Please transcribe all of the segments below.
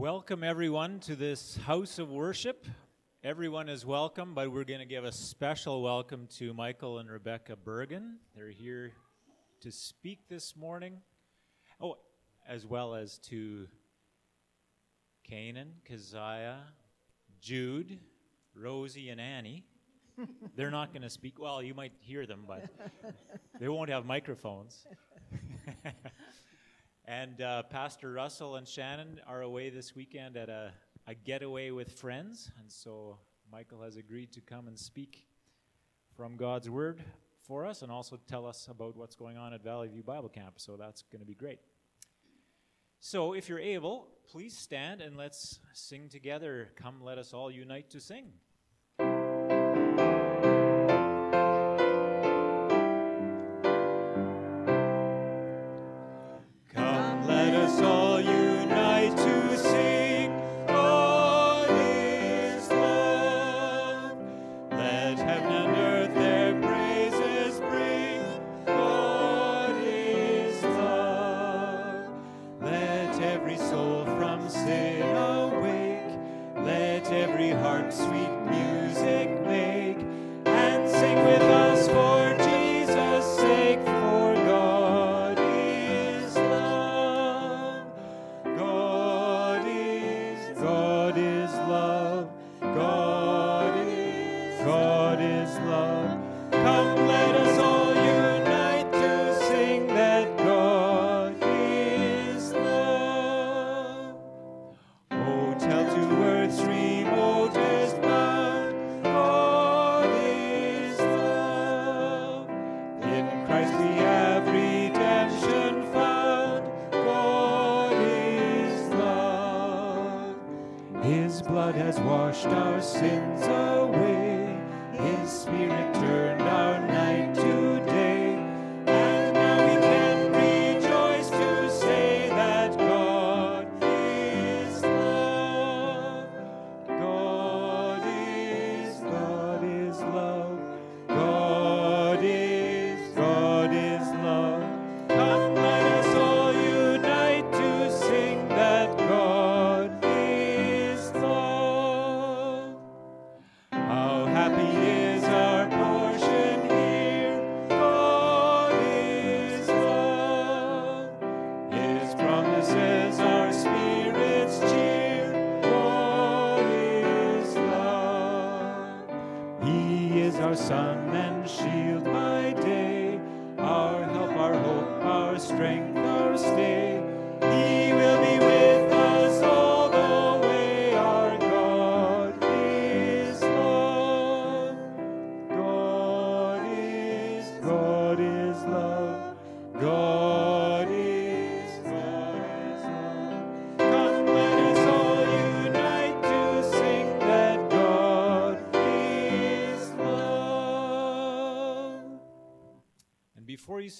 Welcome, everyone, to this house of worship. Everyone is welcome, but we're going to give a special welcome to Michael and Rebecca Bergen. They're here to speak this morning. Oh, as well as to Canaan, Keziah, Jude, Rosie, and Annie. They're not going to speak. Well, you might hear them, but they won't have microphones. And uh, Pastor Russell and Shannon are away this weekend at a, a getaway with friends. And so Michael has agreed to come and speak from God's Word for us and also tell us about what's going on at Valley View Bible Camp. So that's going to be great. So if you're able, please stand and let's sing together. Come, let us all unite to sing.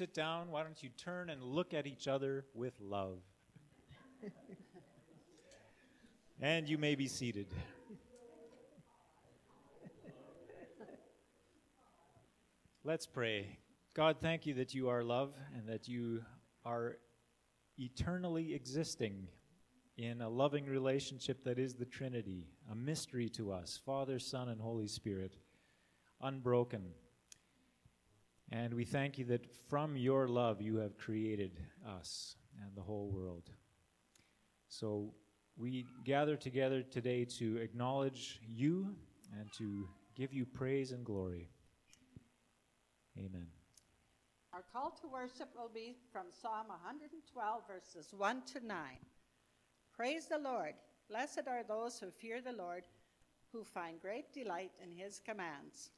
Sit down, why don't you turn and look at each other with love? and you may be seated. Let's pray. God, thank you that you are love and that you are eternally existing in a loving relationship that is the Trinity, a mystery to us Father, Son, and Holy Spirit, unbroken and we thank you that from your love you have created us and the whole world. So we gather together today to acknowledge you and to give you praise and glory. Amen. Our call to worship will be from Psalm 112, verses 1 to 9. Praise the Lord. Blessed are those who fear the Lord, who find great delight in his commands.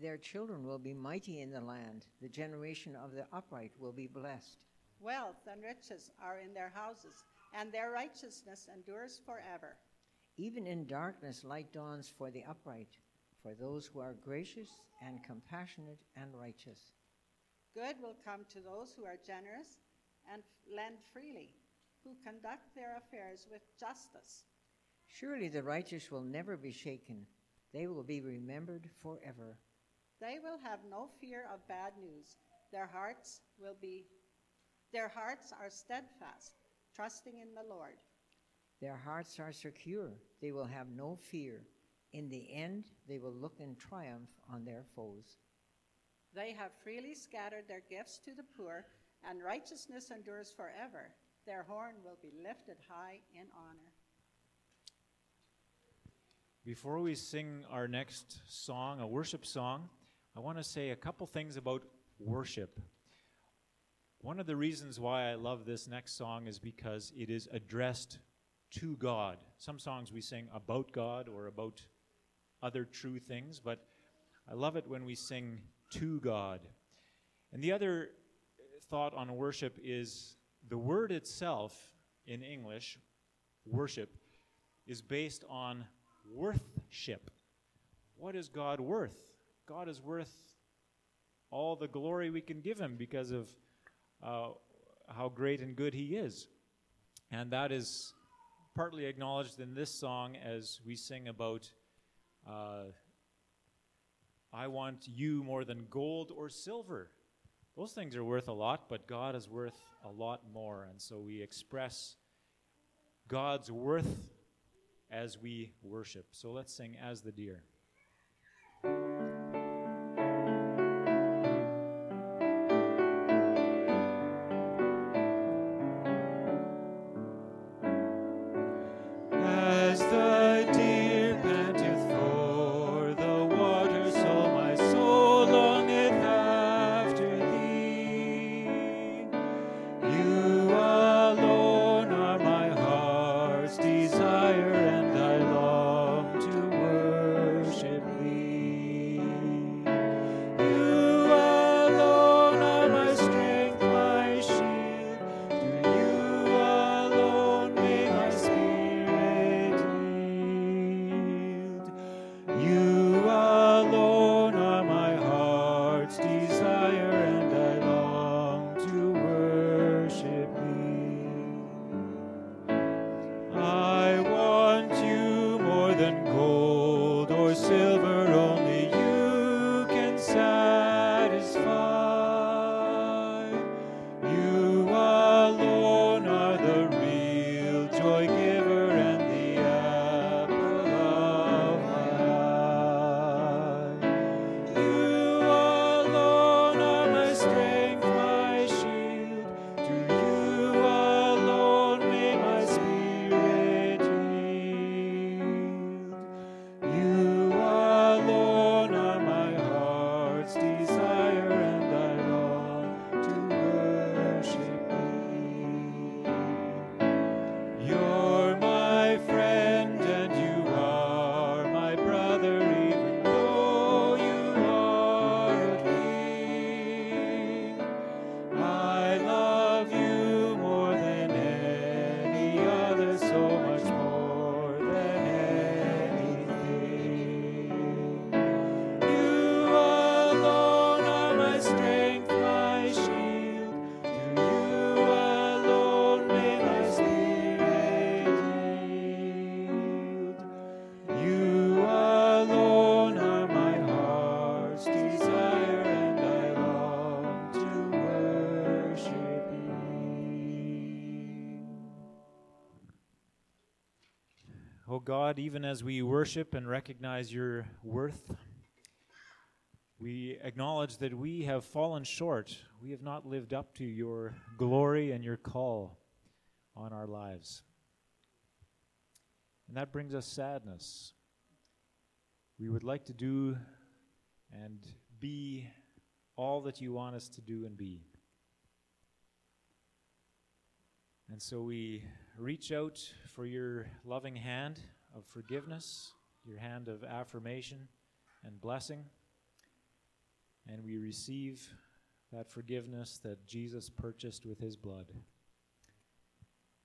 Their children will be mighty in the land. The generation of the upright will be blessed. Wealth and riches are in their houses, and their righteousness endures forever. Even in darkness, light dawns for the upright, for those who are gracious and compassionate and righteous. Good will come to those who are generous and lend freely, who conduct their affairs with justice. Surely the righteous will never be shaken, they will be remembered forever. They will have no fear of bad news. Their hearts will be their hearts are steadfast, trusting in the Lord. Their hearts are secure. They will have no fear. In the end, they will look in triumph on their foes. They have freely scattered their gifts to the poor, and righteousness endures forever. Their horn will be lifted high in honor. Before we sing our next song, a worship song, I want to say a couple things about worship. One of the reasons why I love this next song is because it is addressed to God. Some songs we sing about God or about other true things, but I love it when we sing to God. And the other thought on worship is the word itself in English, worship, is based on worthship. What is God worth? God is worth all the glory we can give him because of uh, how great and good he is. And that is partly acknowledged in this song as we sing about uh, I want you more than gold or silver. Those things are worth a lot, but God is worth a lot more. And so we express God's worth as we worship. So let's sing As the Deer. God, even as we worship and recognize your worth, we acknowledge that we have fallen short. We have not lived up to your glory and your call on our lives. And that brings us sadness. We would like to do and be all that you want us to do and be. And so we reach out for your loving hand of forgiveness, your hand of affirmation and blessing. And we receive that forgiveness that Jesus purchased with his blood.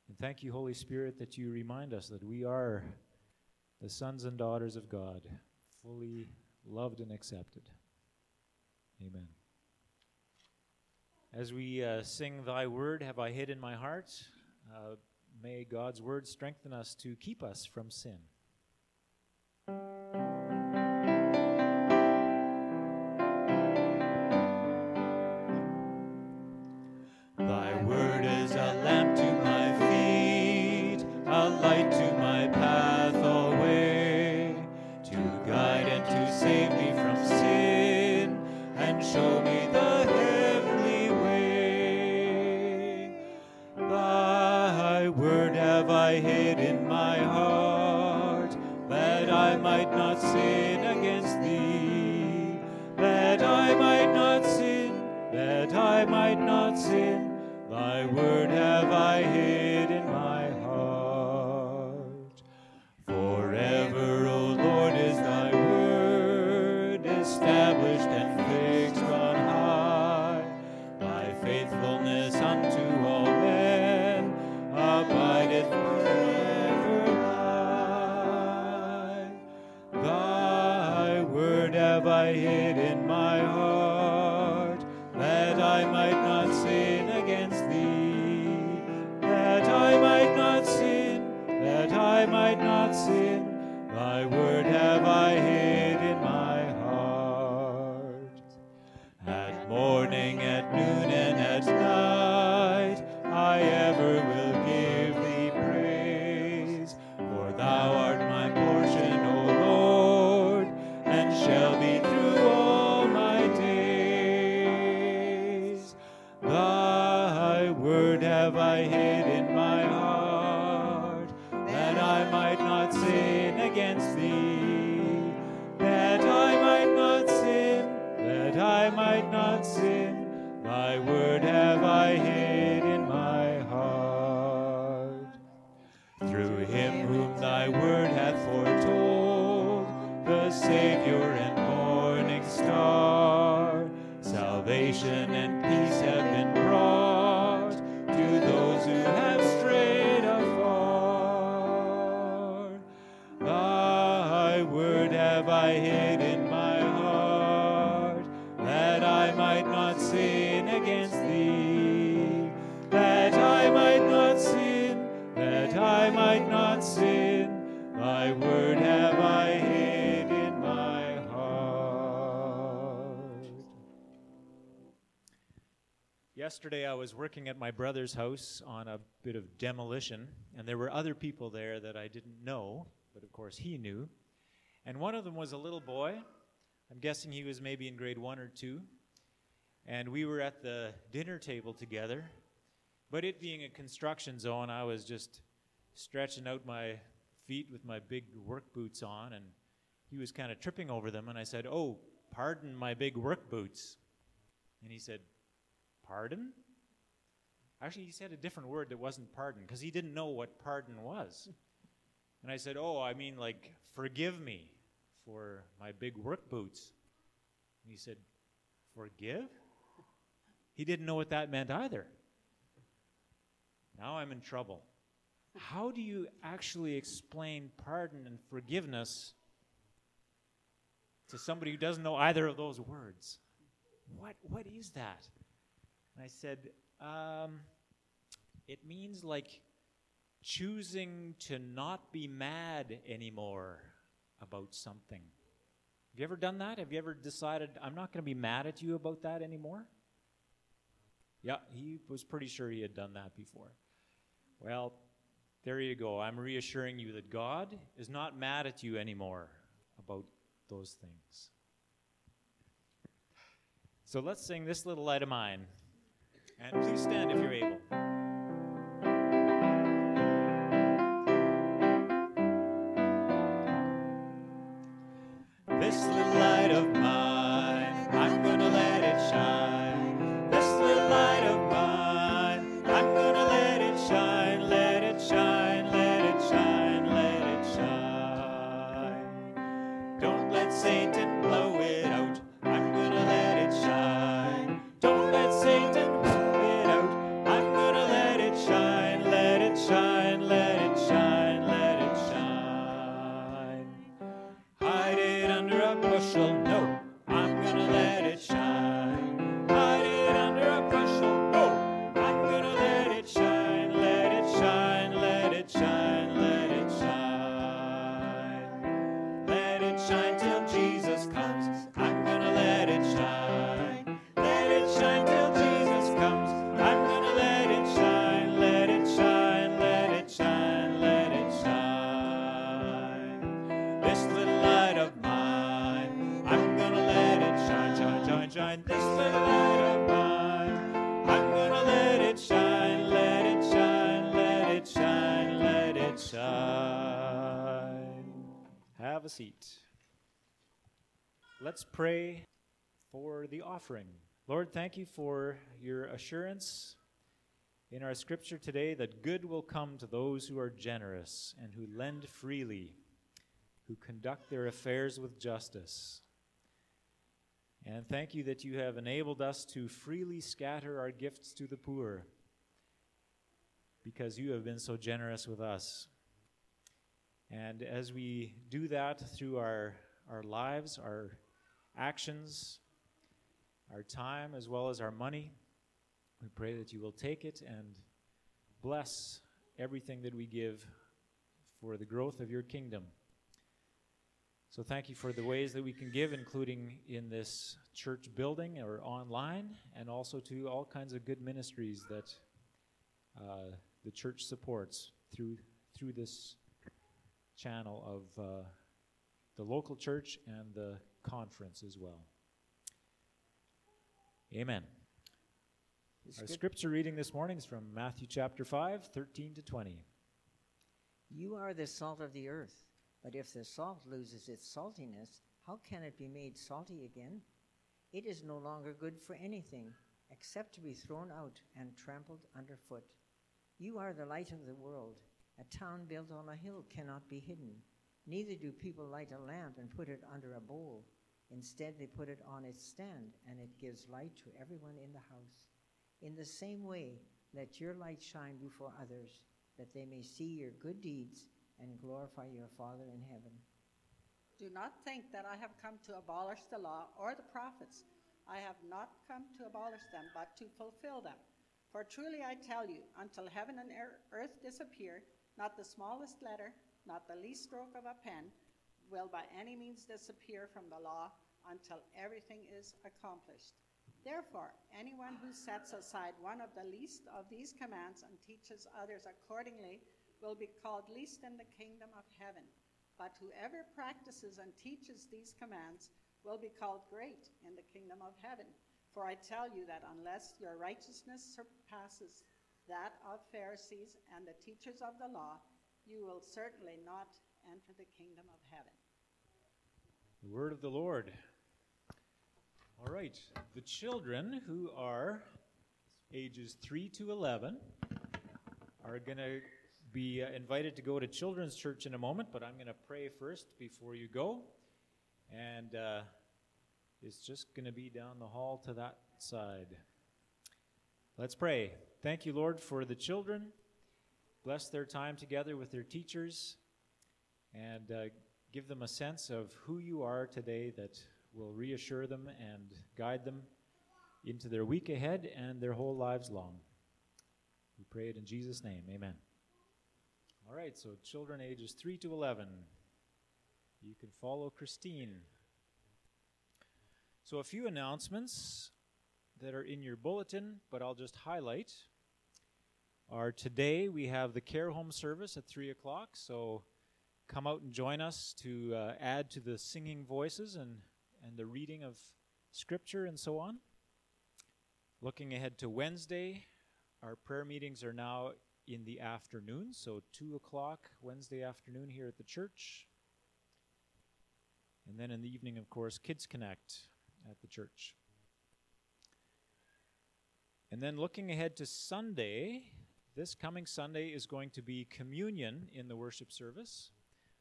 And thank you, Holy Spirit, that you remind us that we are the sons and daughters of God, fully loved and accepted. Amen. As we uh, sing Thy Word have I hid in my heart, uh, may God's Word strengthen us to keep us from sin. Salvation and peace have been Yesterday, I was working at my brother's house on a bit of demolition, and there were other people there that I didn't know, but of course he knew. And one of them was a little boy. I'm guessing he was maybe in grade one or two. And we were at the dinner table together. But it being a construction zone, I was just stretching out my feet with my big work boots on, and he was kind of tripping over them. And I said, Oh, pardon my big work boots. And he said, Pardon? Actually, he said a different word that wasn't pardon because he didn't know what pardon was. And I said, Oh, I mean, like, forgive me for my big work boots. And he said, Forgive? He didn't know what that meant either. Now I'm in trouble. How do you actually explain pardon and forgiveness to somebody who doesn't know either of those words? What, what is that? And I said, um, it means like choosing to not be mad anymore about something. Have you ever done that? Have you ever decided, I'm not going to be mad at you about that anymore? Yeah, he was pretty sure he had done that before. Well, there you go. I'm reassuring you that God is not mad at you anymore about those things. So let's sing this little light of mine. And please stand if you're able. Let's pray for the offering. Lord, thank you for your assurance in our scripture today that good will come to those who are generous and who lend freely, who conduct their affairs with justice. And thank you that you have enabled us to freely scatter our gifts to the poor because you have been so generous with us. And as we do that through our, our lives, our actions, our time, as well as our money, we pray that you will take it and bless everything that we give for the growth of your kingdom. So thank you for the ways that we can give, including in this church building or online, and also to all kinds of good ministries that uh, the church supports through through this channel of uh, the local church and the conference as well. Amen. It's Our good- scripture reading this morning is from Matthew chapter 5, 13 to 20. You are the salt of the earth, but if the salt loses its saltiness, how can it be made salty again? It is no longer good for anything except to be thrown out and trampled underfoot. You are the light of the world. A town built on a hill cannot be hidden. Neither do people light a lamp and put it under a bowl. Instead, they put it on its stand, and it gives light to everyone in the house. In the same way, let your light shine before others, that they may see your good deeds and glorify your Father in heaven. Do not think that I have come to abolish the law or the prophets. I have not come to abolish them, but to fulfill them. For truly I tell you, until heaven and earth disappear, not the smallest letter, not the least stroke of a pen, will by any means disappear from the law until everything is accomplished. Therefore, anyone who sets aside one of the least of these commands and teaches others accordingly will be called least in the kingdom of heaven. But whoever practices and teaches these commands will be called great in the kingdom of heaven. For I tell you that unless your righteousness surpasses that of Pharisees and the teachers of the law, you will certainly not enter the kingdom of heaven. The word of the Lord. All right. The children who are ages 3 to 11 are going to be uh, invited to go to children's church in a moment, but I'm going to pray first before you go. And uh, it's just going to be down the hall to that side. Let's pray. Thank you, Lord, for the children. Bless their time together with their teachers and uh, give them a sense of who you are today that will reassure them and guide them into their week ahead and their whole lives long. We pray it in Jesus' name. Amen. All right, so children ages 3 to 11. You can follow Christine. So, a few announcements that are in your bulletin, but I'll just highlight. Are today we have the care home service at 3 o'clock, so come out and join us to uh, add to the singing voices and, and the reading of scripture and so on. Looking ahead to Wednesday, our prayer meetings are now in the afternoon, so 2 o'clock Wednesday afternoon here at the church. And then in the evening, of course, Kids Connect at the church. And then looking ahead to Sunday, this coming Sunday is going to be communion in the worship service.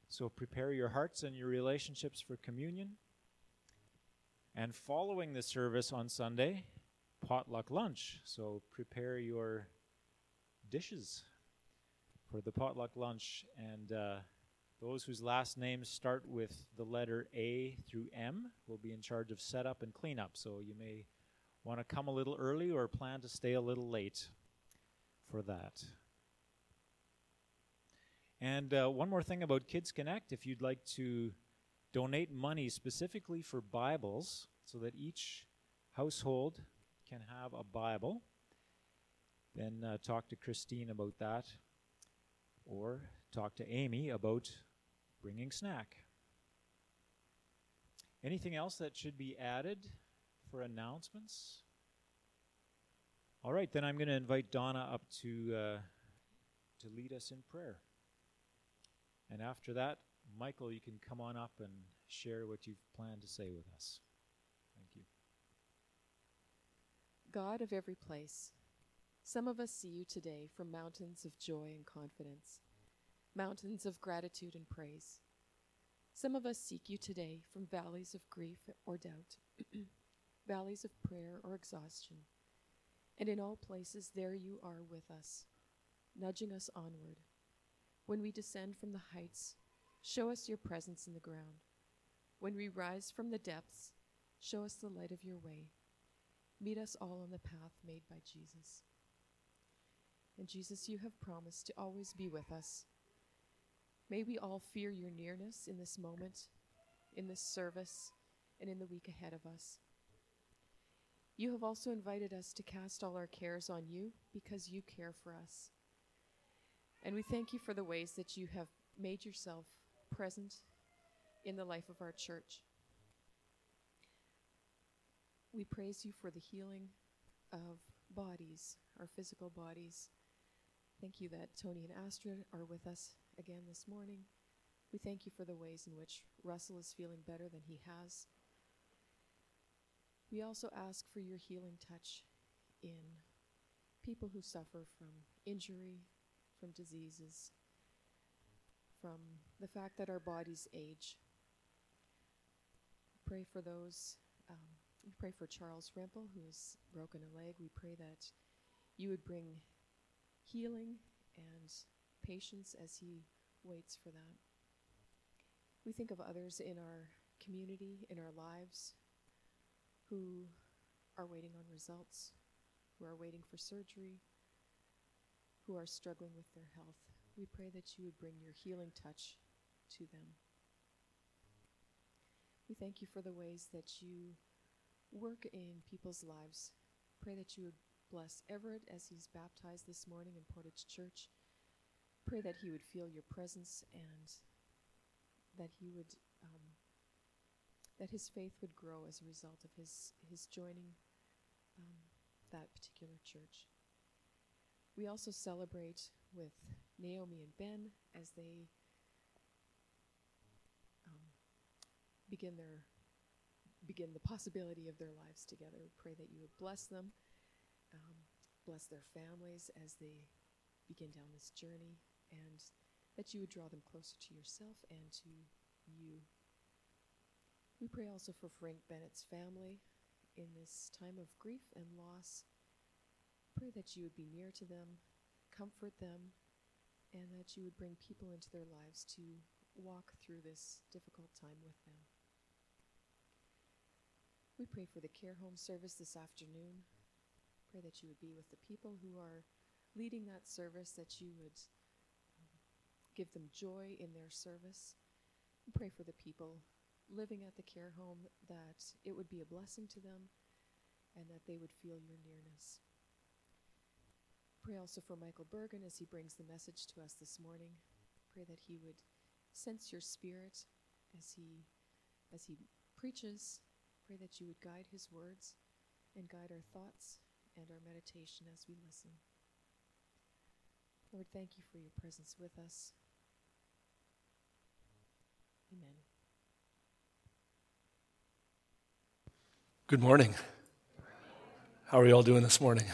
So prepare your hearts and your relationships for communion. And following the service on Sunday, potluck lunch. So prepare your dishes for the potluck lunch. And uh, those whose last names start with the letter A through M will be in charge of setup and cleanup. So you may want to come a little early or plan to stay a little late for that. And uh, one more thing about Kids Connect if you'd like to donate money specifically for Bibles so that each household can have a Bible, then uh, talk to Christine about that or talk to Amy about bringing snack. Anything else that should be added for announcements? All right, then I'm going to invite Donna up to uh, to lead us in prayer. And after that, Michael, you can come on up and share what you've planned to say with us. Thank you. God of every place, some of us see you today from mountains of joy and confidence, mountains of gratitude and praise. Some of us seek you today from valleys of grief or doubt, valleys of prayer or exhaustion. And in all places, there you are with us, nudging us onward. When we descend from the heights, show us your presence in the ground. When we rise from the depths, show us the light of your way. Meet us all on the path made by Jesus. And Jesus, you have promised to always be with us. May we all fear your nearness in this moment, in this service, and in the week ahead of us. You have also invited us to cast all our cares on you because you care for us. And we thank you for the ways that you have made yourself present in the life of our church. We praise you for the healing of bodies, our physical bodies. Thank you that Tony and Astrid are with us again this morning. We thank you for the ways in which Russell is feeling better than he has. We also ask for your healing touch in people who suffer from injury, from diseases, from the fact that our bodies age. Pray for those. Um, we pray for Charles Rempel, who has broken a leg. We pray that you would bring healing and patience as he waits for that. We think of others in our community, in our lives, who are waiting on results, who are waiting for surgery, who are struggling with their health. We pray that you would bring your healing touch to them. We thank you for the ways that you work in people's lives. Pray that you would bless Everett as he's baptized this morning in Portage Church. Pray that he would feel your presence and that he would that his faith would grow as a result of his his joining um, that particular church. We also celebrate with Naomi and Ben as they um, begin their begin the possibility of their lives together. We pray that you would bless them, um, bless their families as they begin down this journey, and that you would draw them closer to yourself and to you. We pray also for Frank Bennett's family in this time of grief and loss. Pray that you would be near to them, comfort them, and that you would bring people into their lives to walk through this difficult time with them. We pray for the care home service this afternoon. Pray that you would be with the people who are leading that service, that you would um, give them joy in their service. Pray for the people living at the care home that it would be a blessing to them and that they would feel your nearness. Pray also for Michael Bergen as he brings the message to us this morning. Pray that he would sense your spirit as he as he preaches Pray that you would guide his words and guide our thoughts and our meditation as we listen. Lord, thank you for your presence with us. Amen. Good morning. How are you all doing this morning?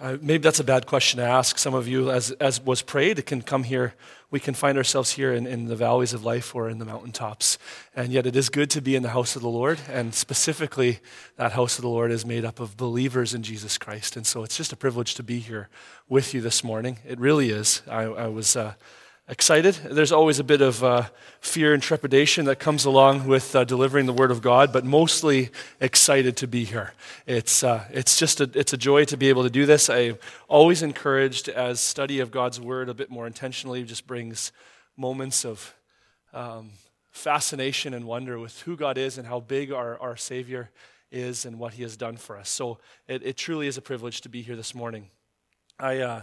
Uh, maybe that's a bad question to ask. Some of you, as, as was prayed, can come here. We can find ourselves here in, in the valleys of life or in the mountaintops. And yet, it is good to be in the house of the Lord. And specifically, that house of the Lord is made up of believers in Jesus Christ. And so, it's just a privilege to be here with you this morning. It really is. I, I was. Uh, excited. There's always a bit of uh, fear and trepidation that comes along with uh, delivering the Word of God, but mostly excited to be here. It's, uh, it's just a, it's a joy to be able to do this. I always encouraged as study of God's Word a bit more intentionally just brings moments of um, fascination and wonder with who God is and how big our, our Savior is and what He has done for us. So it, it truly is a privilege to be here this morning. I, uh,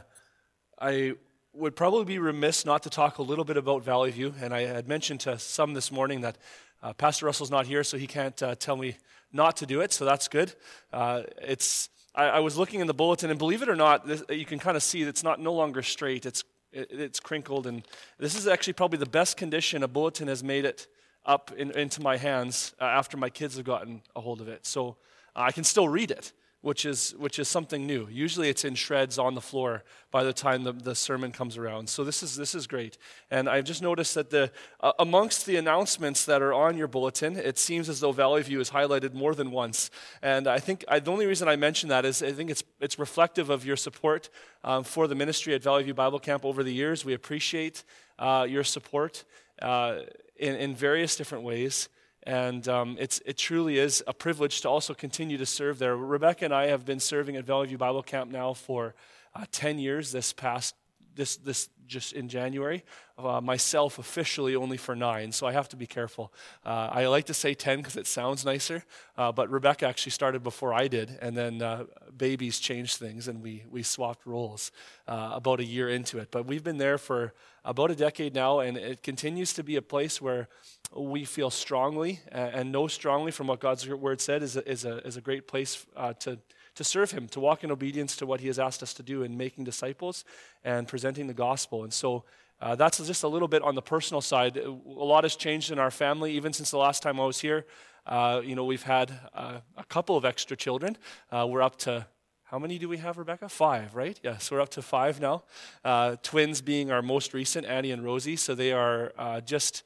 I would probably be remiss not to talk a little bit about Valley View. And I had mentioned to some this morning that uh, Pastor Russell's not here, so he can't uh, tell me not to do it. So that's good. Uh, it's I, I, was looking in the bulletin, and believe it or not, this, you can kind of see it's not no longer straight. It's It, it's crinkled, and this is actually probably the best condition a bulletin has made it up in, into my hands uh, after my kids have gotten a hold of it. So uh, I can still read it which is, which is something new. Usually it's in shreds on the floor by the time the, the sermon comes around. So this is, this is great. And I've just noticed that the, uh, amongst the announcements that are on your bulletin, it seems as though Valley View is highlighted more than once. And I think I, the only reason I mention that is I think it's, it's reflective of your support um, for the ministry at Valley View Bible Camp over the years. We appreciate uh, your support uh, in, in various different ways. And um, it truly is a privilege to also continue to serve there. Rebecca and I have been serving at Valley View Bible Camp now for uh, 10 years this past, this, this just in January. Uh, myself officially only for nine, so I have to be careful. Uh, I like to say 10 because it sounds nicer, uh, but Rebecca actually started before I did, and then uh, babies changed things and we, we swapped roles uh, about a year into it. But we've been there for about a decade now, and it continues to be a place where we feel strongly and know strongly from what God's word said is a, is a, is a great place uh, to to serve Him, to walk in obedience to what He has asked us to do in making disciples and presenting the gospel. And so uh, that's just a little bit on the personal side. A lot has changed in our family, even since the last time I was here. Uh, you know, we've had uh, a couple of extra children. Uh, we're up to how many do we have, Rebecca? Five, right? Yes, we're up to five now. Uh, twins being our most recent, Annie and Rosie. So they are uh, just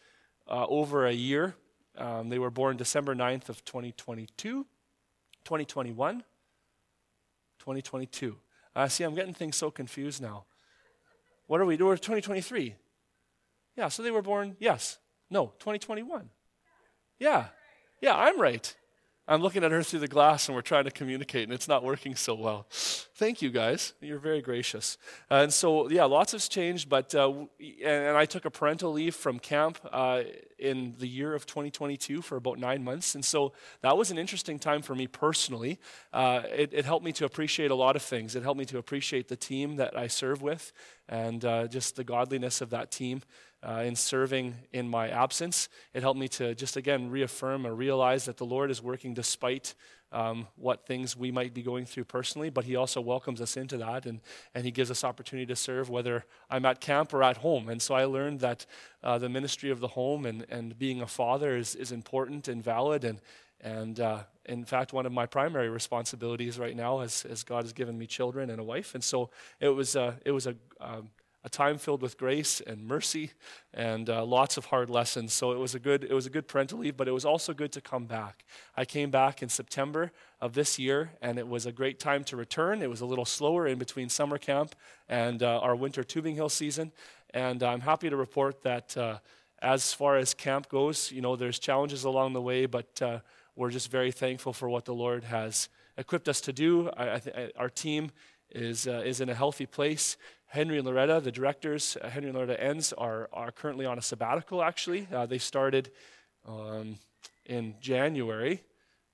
over a year. Um, they were born December 9th of 2022, 2021. 2022. Uh, see, I'm getting things so confused now. What are we doing? 2023. Yeah, so they were born, yes. No, 2021. Yeah. Yeah, I'm right. I'm looking at her through the glass and we're trying to communicate and it's not working so well. Thank you guys. You're very gracious. Uh, and so, yeah, lots has changed, but, uh, and, I took a parental leave from camp uh, in the year of 2022 for about nine months. And so that was an interesting time for me personally. Uh, it, it, helped me to appreciate a lot of things. It helped me to appreciate the team that I serve with and uh, just the godliness of that team uh, in serving in my absence. It helped me to just again reaffirm or realize that the Lord is working despite um, what things we might be going through personally, but He also welcomes us into that and, and He gives us opportunity to serve whether I'm at camp or at home. And so I learned that uh, the ministry of the home and, and being a father is, is important and valid. And, and uh, in fact, one of my primary responsibilities right now is, is God has given me children and a wife. And so it was, uh, it was a, um, a time filled with grace and mercy and uh, lots of hard lessons. So it was a good it was a good parental leave, but it was also good to come back. I came back in September of this year, and it was a great time to return. It was a little slower in between summer camp and uh, our winter tubing hill season, and I'm happy to report that. Uh, as far as camp goes, you know, there's challenges along the way, but uh, we're just very thankful for what the Lord has equipped us to do. I, I th- our team is, uh, is in a healthy place. Henry and Loretta, the directors, uh, Henry and Loretta Enns, are, are currently on a sabbatical, actually. Uh, they started um, in January,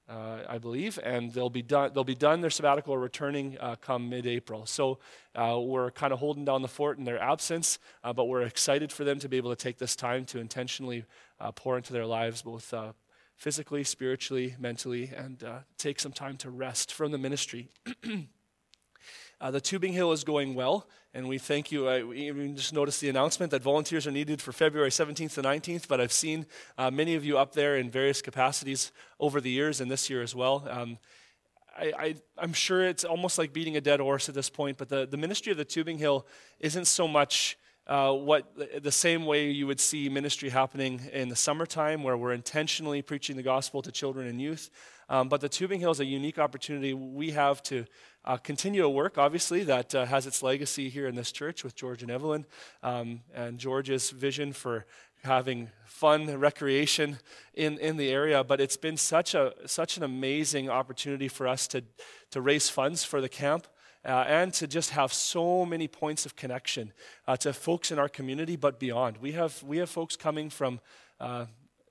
uh, I believe, and they'll be, done, they'll be done their sabbatical returning uh, come mid April. So uh, we're kind of holding down the fort in their absence, uh, but we're excited for them to be able to take this time to intentionally pour into their lives, both physically, spiritually, mentally, and take some time to rest from the ministry. Uh, the tubing hill is going well, and we thank you. I we just noticed the announcement that volunteers are needed for February 17th to 19th, but I've seen uh, many of you up there in various capacities over the years and this year as well. Um, I, am sure it's almost like beating a dead horse at this point, but the, the ministry of the tubing hill isn't so much uh, what the same way you would see ministry happening in the summertime, where we're intentionally preaching the gospel to children and youth. Um, but the tubing hill is a unique opportunity we have to uh, continue a work, obviously, that uh, has its legacy here in this church with George and Evelyn, um, and George's vision for having fun recreation in, in the area. But it's been such a such an amazing opportunity for us to to raise funds for the camp. Uh, and to just have so many points of connection uh, to folks in our community, but beyond. We have we have folks coming from uh,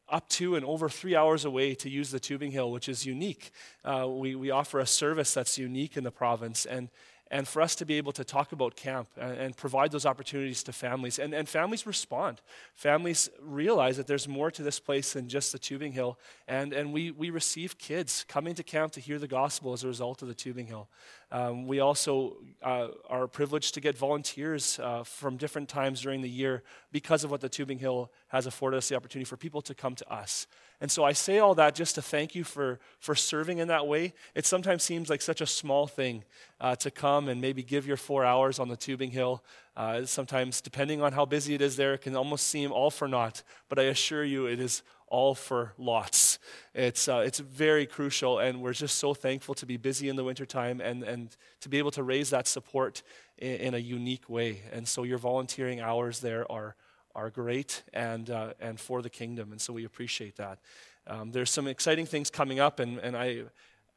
up to and over three hours away to use the tubing hill, which is unique. Uh, we, we offer a service that's unique in the province. And, and for us to be able to talk about camp and, and, provide those opportunities to families. And, and families respond. Families realize that there's more to this place than just the tubing hill. And, and we, we receive kids coming to camp to hear the gospel as a result of the tubing hill. Um, we also uh, are privileged to get volunteers uh, from different times during the year because of what the Tubing Hill has afforded us the opportunity for people to come to us. And so I say all that just to thank you for, for serving in that way. It sometimes seems like such a small thing uh, to come and maybe give your four hours on the Tubing Hill. Uh, sometimes, depending on how busy it is there, it can almost seem all for naught. But I assure you, it is all for lots. It's, uh, it's very crucial, and we're just so thankful to be busy in the wintertime and, and to be able to raise that support in, in a unique way. And so your volunteering hours there are, are great and, uh, and for the kingdom, and so we appreciate that. Um, there's some exciting things coming up, and, and I,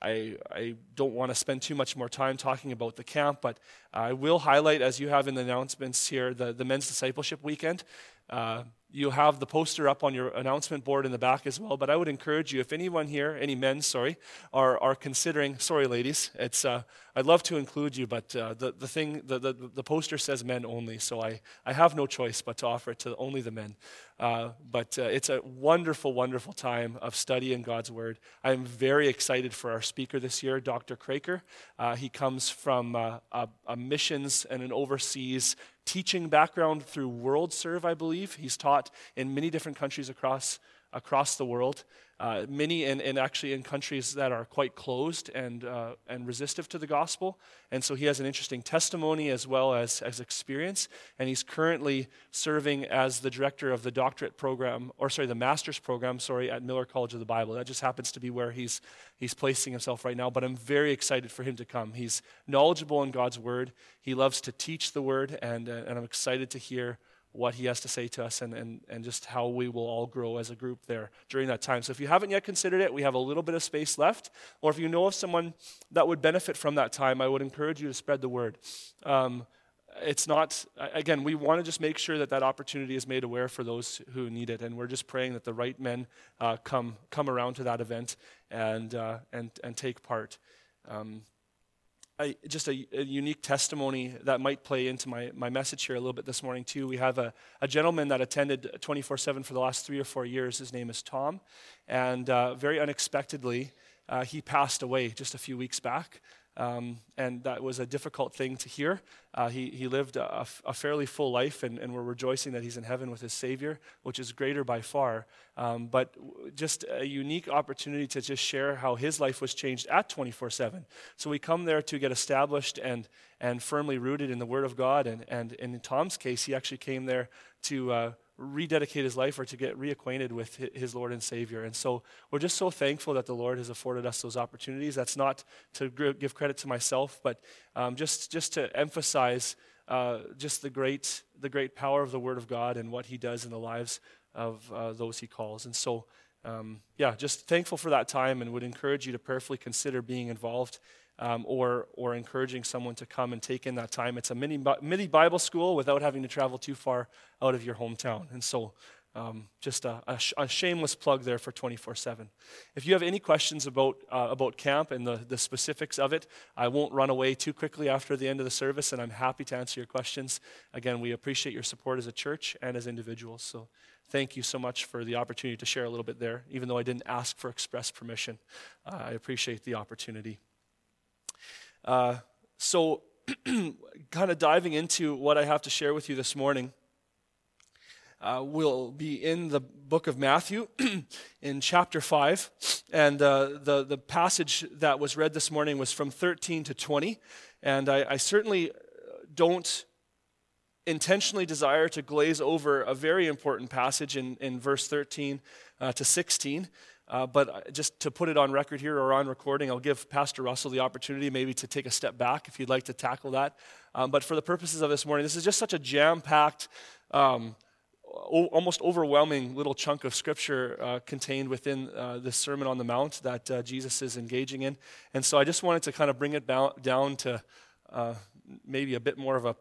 I, I don't want to spend too much more time talking about the camp, but I will highlight, as you have in the announcements here, the, the men's discipleship weekend. Uh, you have the poster up on your announcement board in the back as well. But I would encourage you, if anyone here, any men, sorry, are, are considering, sorry, ladies, it's, uh, I'd love to include you, but uh, the, the thing, the, the, the poster says men only, so I, I have no choice but to offer it to only the men. Uh, but uh, it's a wonderful, wonderful time of studying God's Word. I'm very excited for our speaker this year, Dr. Kraker. Uh, he comes from uh, a, a missions and an overseas teaching background through WorldServe, I believe. He's taught in many different countries across, across the world uh, many and, and actually in countries that are quite closed and, uh, and resistive to the gospel. And so he has an interesting testimony as well as, as experience. And he's currently serving as the director of the doctorate program, or sorry, the master's program, sorry, at Millar College of the Bible. That just happens to be where he's, he's placing himself right now. But I'm very excited for him to come. He's knowledgeable in God's word, he loves to teach the word, and, uh, and I'm excited to hear what he has to say to us and, and, and just how we will all grow as a group there during that time. So if you haven't yet considered it, we have a little bit of space left. Or if you know of someone that would benefit from that time, I would encourage you to spread the word. Um, it's not, again, we want to just make sure that that opportunity is made aware for those who need it. And we're just praying that the right men uh, come, come around to that event and, uh, and, and take part. Um, a, just a, a, unique testimony that might play into my, my message here a little bit this morning, too. We have a, a gentleman that attended 24 7 for the last three or four years. His name is Tom. And uh, very unexpectedly, uh, he passed away just a few weeks back. Um, and that was a difficult thing to hear. Uh, he, he lived a, a, fairly full life, and, and we're rejoicing that he's in heaven with his Savior, which is greater by far. Um, but just a unique opportunity to just share how his life was changed at 24 7. So we come there to get established and, and firmly rooted in the Word of God. And, and in Tom's case, he actually came there to. Uh, rededicate his life or to get reacquainted with his Lord and Savior. And so we're just so thankful that the Lord has afforded us those opportunities. That's not to give credit to myself, but um, just, just to emphasize uh, just the great, the great power of the Word of God and what He does in the lives of uh, those He calls. And so, um, yeah, just thankful for that time and would encourage you to prayerfully consider being involved um, or, or encouraging someone to come and take in that time. It's a mini, mini Bible school without having to travel too far out of your hometown. And so, um, just a, a, sh- a, shameless plug there for 24 7. If you have any questions about, uh, about camp and the, the specifics of it, I won't run away too quickly after the end of the service, and I'm happy to answer your questions. Again, we appreciate your support as a church and as individuals. So thank you so much for the opportunity to share a little bit there, even though I didn't ask for express permission. Uh, I appreciate the opportunity. Uh, so, kind of diving into what I have to share with you this morning, uh, we'll be in the book of Matthew in chapter 5. And uh, the, the passage that was read this morning was from 13 to 20. And I, I certainly don't intentionally desire to glaze over a very important passage in, in verse 13 uh, to 16. Uh, but just to put it on record here or on recording, I'll give Pastor Russell the opportunity maybe to take a step back if you'd like to tackle that. Um, but for the purposes of this morning, this is just such a jam packed, um, o- almost overwhelming little chunk of scripture uh, contained within uh, this Sermon on the Mount that uh, Jesus is engaging in. And so I just wanted to kind of bring it ba- down to uh, maybe a bit more of a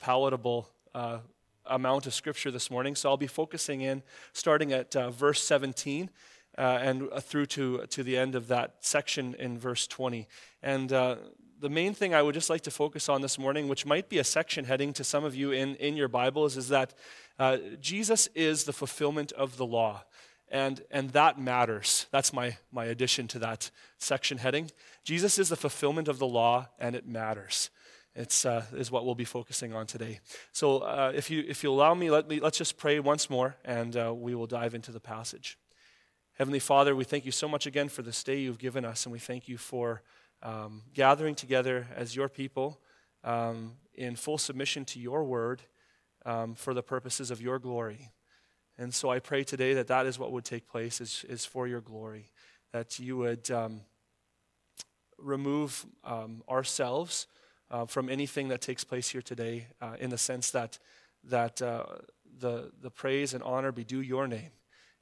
palatable uh, amount of scripture this morning. So I'll be focusing in starting at verse 17 uh, and uh, through to, to the end of that section in verse 20. And uh, the main thing I would just like to focus on this morning, which might be a section heading to some of you in, in your Bibles, is that uh, Jesus is the fulfillment of the law. And, and that matters. That's my, my addition to that section heading. Jesus is the fulfillment of the law, and it matters. It's uh, is what we'll be focusing on today. So, uh, if you if you allow me, let me let's just pray once more, and uh, we will dive into the passage. Heavenly Father, we thank you so much again for this day you've given us, and we thank you for um, gathering together as your people um, in full submission to your word um, for the purposes of your glory. And so I pray today that that is what would take place, is, is for your glory, that you would um, remove um, ourselves uh, from anything that takes place here today uh, in the sense that, that uh, the, the praise and honor be due your name.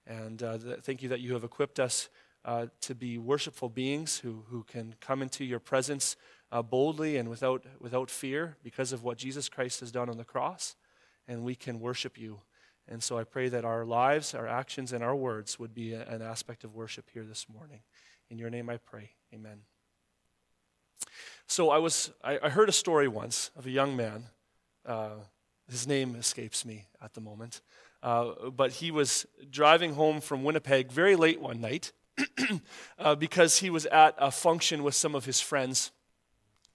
And uh, thank you that you have equipped us uh, to be worshipful beings who, who can come into your presence uh, boldly and without, without fear because of what Jesus Christ has done on the cross. And we can worship you. And so I pray that our lives, our actions, and our words would be a, an aspect of worship here this morning. In your name I pray. Amen. So I was I, I heard a story once of a young man. Uh, his name escapes me at the moment. Uh, but he was driving home from Winnipeg very late one night uh, because he was at a function with some of his friends.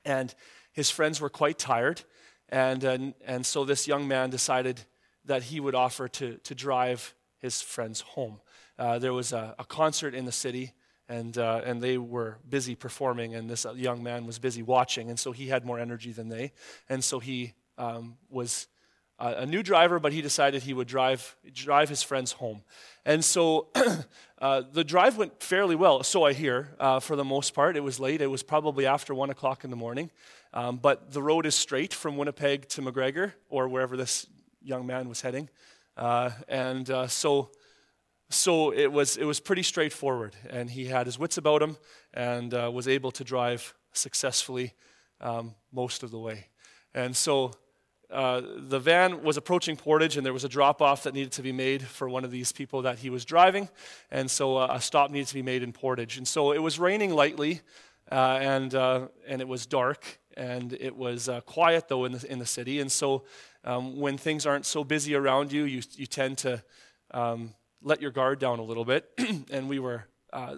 And his friends were quite tired. And, and, and so this young man decided that he would offer to, to drive his friends home. Uh, there was a, a, concert in the city, and, uh, and they were busy performing, and this young man was busy watching, and so he had more energy than they. And so he um, was a new driver, but he decided he would drive, drive his friends home. And so uh, the drive went fairly well, so I hear, uh, for the most part. It was late, it was probably after 1 o'clock in the morning. Um, but the road is straight from Winnipeg to McGregor, or wherever this young man was heading. Uh, and uh, so, so it, was, it was pretty straightforward. And he had his wits about him and uh, was able to drive successfully um, most of the way. And so uh, the van was approaching Portage, and there was a drop off that needed to be made for one of these people that he was driving. And so uh, a stop needed to be made in Portage. And so it was raining lightly, uh, and, uh, and it was dark, and it was uh, quiet, though, in the, in the city. And so um, when things aren't so busy around you, you, you tend to um, let your guard down a little bit. and we were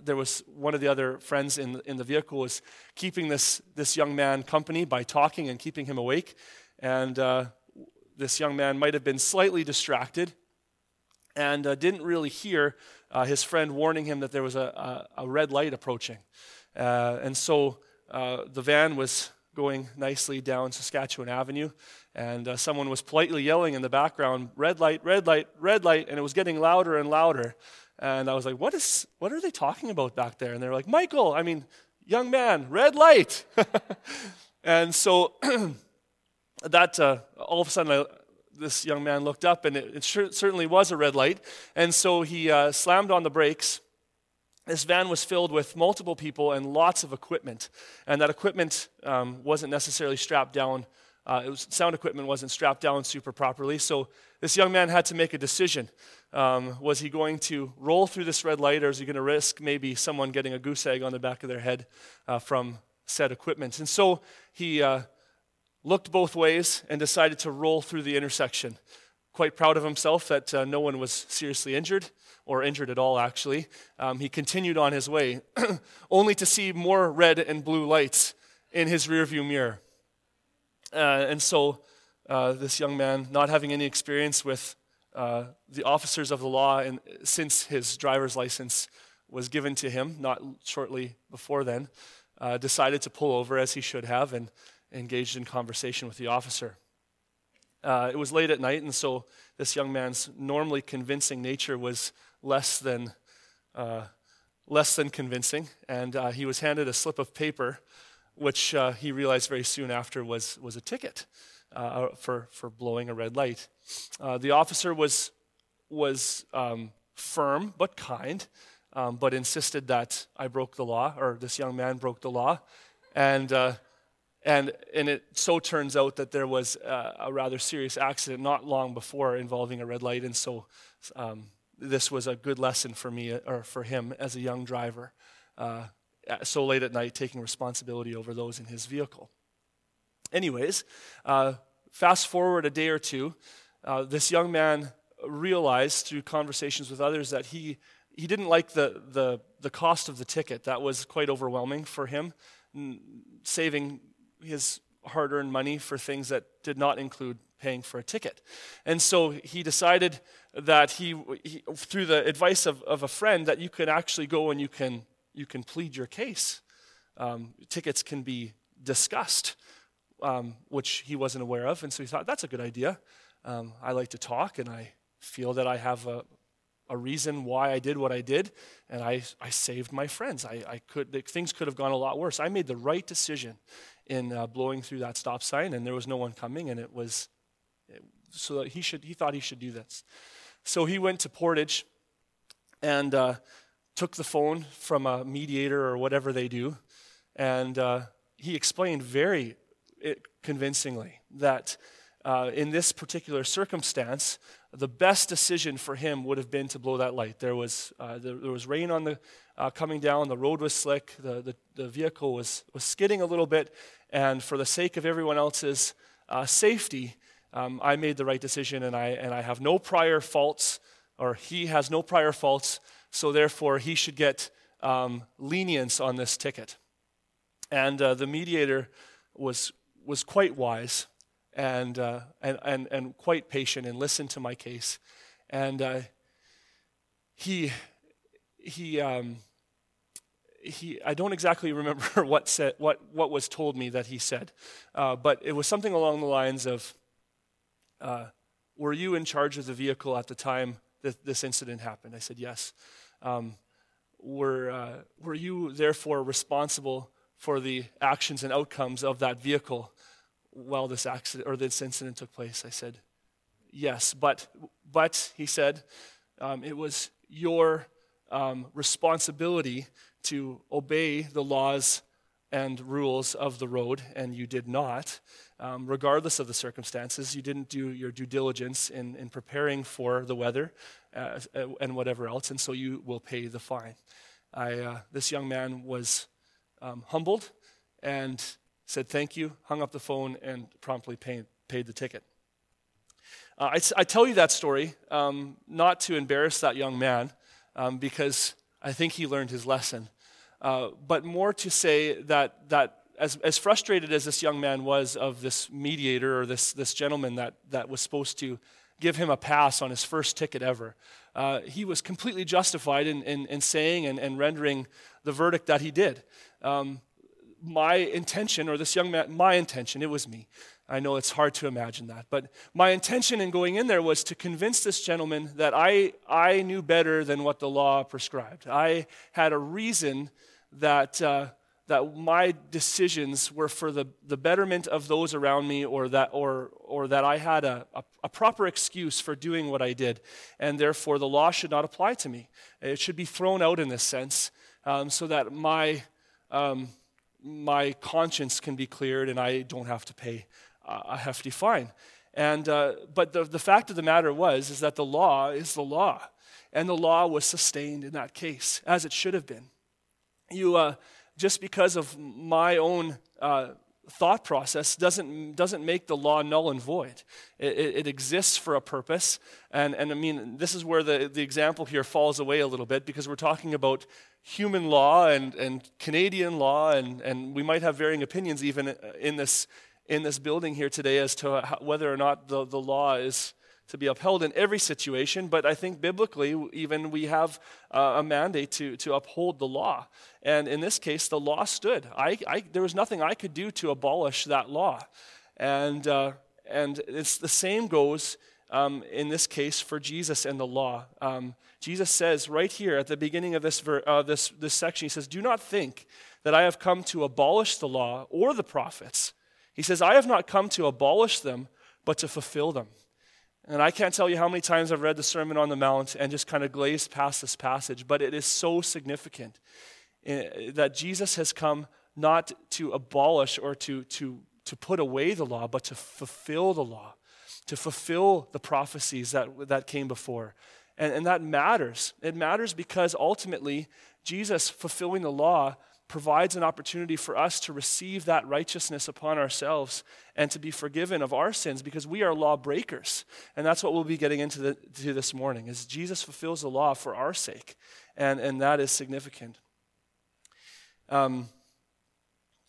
there was one of the other friends in, in the vehicle was keeping this, this young man company by talking and keeping him awake. And uh, this young man might have been slightly distracted and uh, didn't really hear uh, his friend warning him that there was a, a, a red light approaching. Uh, and so uh, the van was going nicely down Saskatchewan Avenue, and uh, someone was politely yelling in the background, red light, red light, red light, and it was getting louder and louder. And I was like, what, is, what are they talking about back there? And they were like, Michael, I mean, young man, red light. and so that uh, all of a sudden I, this young man looked up and it, it sure, certainly was a red light. And so he uh, slammed on the brakes. This van was filled with multiple people and lots of equipment. And that equipment um, wasn't necessarily strapped down uh, was, sound equipment wasn't strapped down super properly. So this young man had to make a decision. Um, was he going to roll through this red light or is he going to risk maybe someone getting a goose egg on the back of their head uh, from said equipment? And so he uh, looked both ways, and decided to roll through the intersection. Quite proud of himself that uh, no one was seriously injured, or injured at all, actually. Um, he continued on his way, only to see more red and blue lights in his rearview mirror. Uh, and so, uh, this young man, not having any experience with uh, the officers of the law and, since his driver's license was given to him, not shortly before then, uh, decided to pull over as he should have and engaged in conversation with the officer. Uh, it was late at night, and so this young man's normally convincing nature was less than, uh, less than convincing, and uh, he was handed a slip of paper, which uh, he realized very soon after was, was a ticket uh, for, for blowing a red light. Uh, the officer was, was um, firm but kind, um, but insisted that I broke the law, or this young man broke the law, and and, and it so turns out that there was a, a rather serious accident not long before involving a red light. And so um, this was a good lesson for me or for him as a young driver. Uh, uh, so late at night taking responsibility over those in his vehicle. Anyways, uh, fast forward a day or two, uh, this young man realized through conversations with others that he, he didn't like the, the, the cost of the ticket. That was quite overwhelming for him, saving his hard earned money for things that did not include paying for a ticket. And so he decided that he, he through the advice of, of a friend, that you can actually go and you can, you can plead your case. Um, tickets can be discussed, um, which he wasn't aware of. And so he thought, that's a good idea. Um, I like to talk, and I feel that I have a, a reason why I did what I did, and I, I saved my friends. I, I could, things could have gone a lot worse. I made the right decision in uh, blowing through that stop sign, and there was no one coming, and it was so he should he thought he should do this. So he went to Portage and uh, took the phone from a mediator or whatever they do, and uh, he explained very convincingly that uh, in this particular circumstance, the best decision for him would have been to blow that light. There was, uh, there, there, was rain on the, uh, coming down, the road was slick, the, the, the, vehicle was, was skidding a little bit, and for the sake of everyone else's uh, safety, um, I made the right decision, and I, and I have no prior faults, or he has no prior faults, so therefore he should get um, lenience on this ticket. And uh, the mediator was, was quite wise and, uh, and, and, and quite patient and listened to my case. And uh, he, he, um, he, I don't exactly remember what, said, what, what was told me that he said, uh, but it was something along the lines of uh, Were you in charge of the vehicle at the time that this incident happened? I said, Yes. Um, were, uh, were you therefore responsible for the actions and outcomes of that vehicle? While this accident or this incident took place? I said, Yes, but, but he said, um, it was your um, responsibility to obey the laws and rules of the road, and you did not. Um, regardless of the circumstances, you didn't do your due diligence in, in preparing for the weather uh, and whatever else, and so you will pay the fine. I, uh, this young man was um, humbled and said thank you, hung up the phone, and promptly paid, paid the ticket. Uh, I, I, tell you that story um, not to embarrass that young man, um, because I think he learned his lesson, uh, but more to say that, that as, as frustrated as this young man was of this mediator or this, this gentleman that, that was supposed to give him a pass on his first ticket ever, uh, he was completely justified in, in, in saying and, and, rendering the verdict that he did. Um, my intention, or this young man, my intention, it was me. I know it's hard to imagine that, but my intention in going in there was to convince this gentleman that I, I knew better than what the law prescribed. I had a reason that, uh, that my decisions were for the, the betterment of those around me, or that, or, or that I had a, a, a proper excuse for doing what I did, and therefore the law should not apply to me. It should be thrown out in this sense, um, so that my. Um, my conscience can be cleared and I don't have to pay a hefty fine. And, uh, but the, the fact of the matter was is that the law is the law. And the law was sustained in that case, as it should have been. You, uh, just because of my own uh, thought process doesn't, doesn't make the law null and void. It, it, it, exists for a purpose. And, and I mean, this is where the, the example here falls away a little bit because we're talking about human law and, and Canadian law, and, and we might have varying opinions even in this, in this building here today as to how, whether or not the, the law is to be upheld in every situation, but I think biblically, even we have uh, a mandate to, to uphold the law. And in this case, the law stood. I, I, there was nothing I could do to abolish that law. And, uh, and it's the same goes um, in this case for Jesus and the law. Um, Jesus says right here at the beginning of this, ver- uh, this, this section, he says, Do not think that I have come to abolish the law or the prophets. He says, I have not come to abolish them, but to fulfill them. And I can't tell you how many times I've read the Sermon on the Mount and just kind of glazed past this passage, but it is so significant eh, that Jesus has come not to abolish or to, to, to put away the law, but to fulfill the law, to fulfill the prophecies that, that came before. And, and that matters. It matters because ultimately, Jesus fulfilling the law provides an opportunity for us to receive that righteousness upon ourselves and to be forgiven of our sins because we are lawbreakers. And that's what we'll be getting into the, to this morning is Jesus fulfills the law for our sake. And, and that is significant. Um,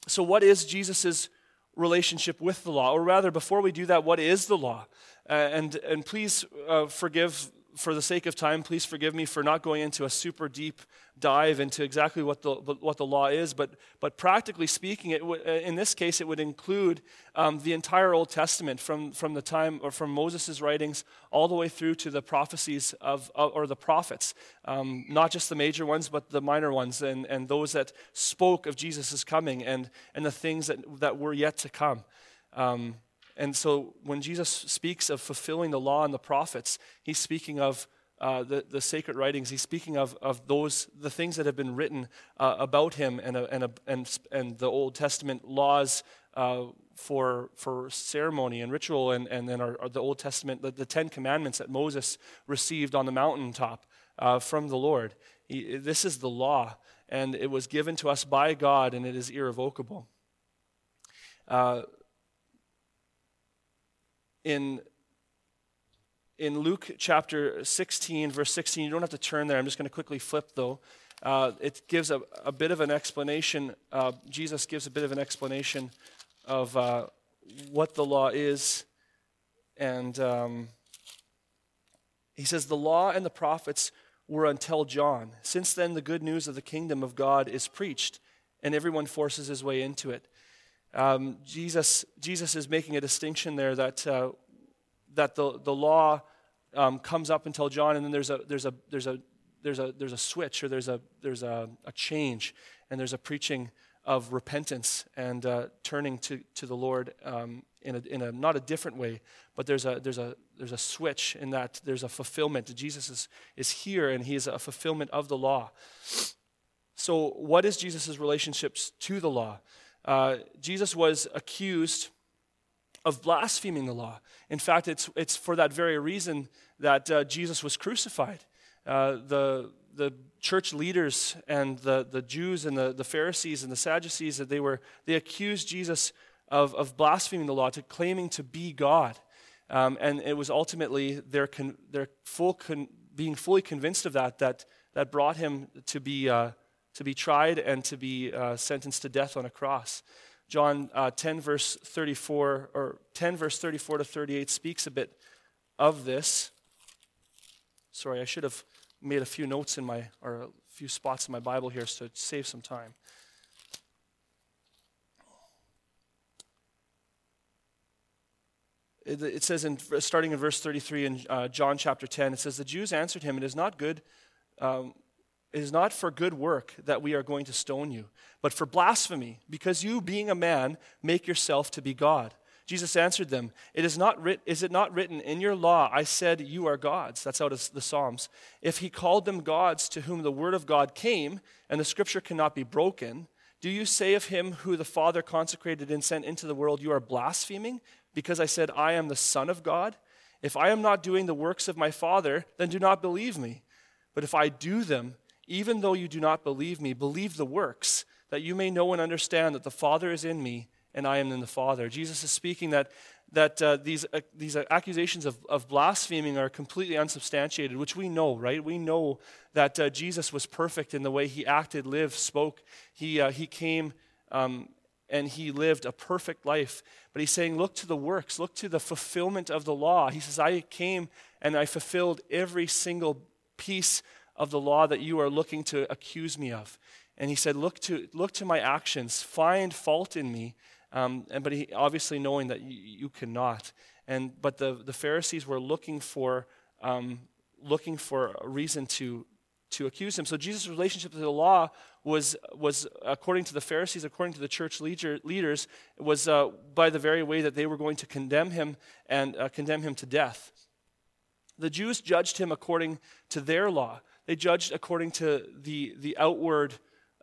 so what is Jesus' relationship with the law? Or rather, before we do that, what is the law? Uh, and, and please uh, forgive for the sake of time, please forgive me for not going into a super deep dive into exactly what the, what the law is, but, but practically speaking, it w- uh, in this case, it would include um, the entire Old Testament from, from the time or from Moses' writings all the way through to the prophecies of, or the prophets, um, not just the major ones, but the minor ones, and, and those that spoke of Jesus' coming and, and the things that, that were yet to come. Um, and so when Jesus speaks of fulfilling the law and the prophets, he's speaking of uh, the, the sacred writings. He's speaking of, of those, the things that have been written uh, about him and, uh, and, and, and the Old Testament laws uh, for, for ceremony and ritual, and, and then our, our the Old Testament, the, the, Ten Commandments that Moses received on the mountaintop uh, from the Lord. He, this is the law, and it was given to us by God, and it is irrevocable. In in Luke chapter 16, verse 16, you don't have to turn there. I'm just going to quickly flip, though. Uh, it gives a, a, bit of an explanation. Uh, Jesus gives a bit of an explanation of uh, what the law is. And um, he says, The law and the prophets were until John. Since then, the good news of the kingdom of God is preached, and everyone forces his way into it. Um, Jesus, Jesus is making a distinction there that, uh, that the, the law um, comes up until John, and then there's a, there's a, there's a, there's a, there's a switch or there's a, there's a, a change, and there's a preaching of repentance and uh, turning to, to the Lord um, in, a, in a not a different way, but there's a, there's, a, there's a switch in that there's a fulfillment. Jesus is, is here and he is a fulfillment of the law. So, what is Jesus' relationships to the law? Uh, Jesus was accused of blaspheming the law. In fact, it's, it's for that very reason that uh, Jesus was crucified. Uh, the, the church leaders and the, the Jews and the, the Pharisees and the Sadducees, that they, were, they accused Jesus of, of blaspheming the law, to claiming to be God. Um, and it was ultimately their, con, their full con, being fully convinced of that that, that brought him to be uh, to be tried and to be uh, sentenced to death on a cross. John uh, 10, verse 34, or 10, verse 34 to 38 speaks a bit of this. Sorry, I should have made a few notes in my, or a few spots in my Bible here to save some time. It, says, in, starting in verse 33 in uh, John chapter 10, it says, The Jews answered him, It is not good. Um, it is not for good work that we are going to stone you, but for blasphemy, because you, being a man, make yourself to be God. Jesus answered them, it is, not writ- is it not written in your law, I said you are gods? That's out of the Psalms. If he called them gods to whom the word of God came, and the scripture cannot be broken, do you say of him who the Father consecrated and sent into the world, you are blaspheming, because I said, I am the Son of God? If I am not doing the works of my Father, then do not believe me. But if I do them, even though you do not believe me, believe the works, that you may know and understand that the Father is in me and I am in the Father. Jesus is speaking that, that uh, these, uh, these accusations of, of blaspheming are completely unsubstantiated, which we know, right? We know that uh, Jesus was perfect in the way he acted, lived, spoke. He, uh, he came um, and he lived a perfect life. But he's saying, look to the works, look to the fulfillment of the law. He says, I came and I fulfilled every single piece of the law that you are looking to accuse me of. And he said, Look to, look to my actions, find fault in me. Um, and, but he, obviously knowing that you, you, cannot. And, but the, the Pharisees were looking for, um, looking for a reason to, to accuse him. So Jesus' relationship to the law was, was according to the Pharisees, according to the church leader, leaders, was uh, by the very way that they were going to condemn him and uh, condemn him to death. The Jews judged him according to their law. They judged according to the, the outward,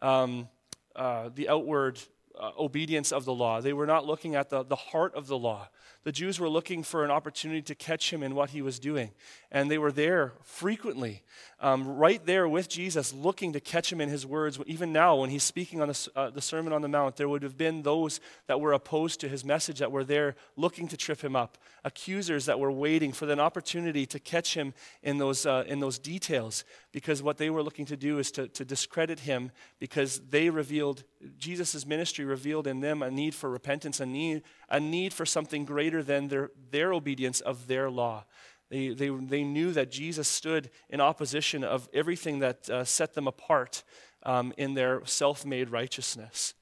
um, uh, the outward uh, obedience of the law. They were not looking at the, the heart of the law. The Jews were looking for an opportunity to catch him in what he was doing. And they were there frequently, um, right there with Jesus, looking to catch him in his words. Even now, when he's speaking on the, uh, the Sermon on the Mount, there would have been those that were opposed to his message that were there looking to trip him up, accusers that were waiting for an opportunity to catch him in those, uh, in those details, because what they were looking to do is to, to discredit him because they revealed, Jesus' ministry revealed in them a need for repentance, a need, a need for something greater than their, their obedience of their law. They, they, they knew that Jesus stood in opposition of everything that uh, set them apart um, in their self made righteousness.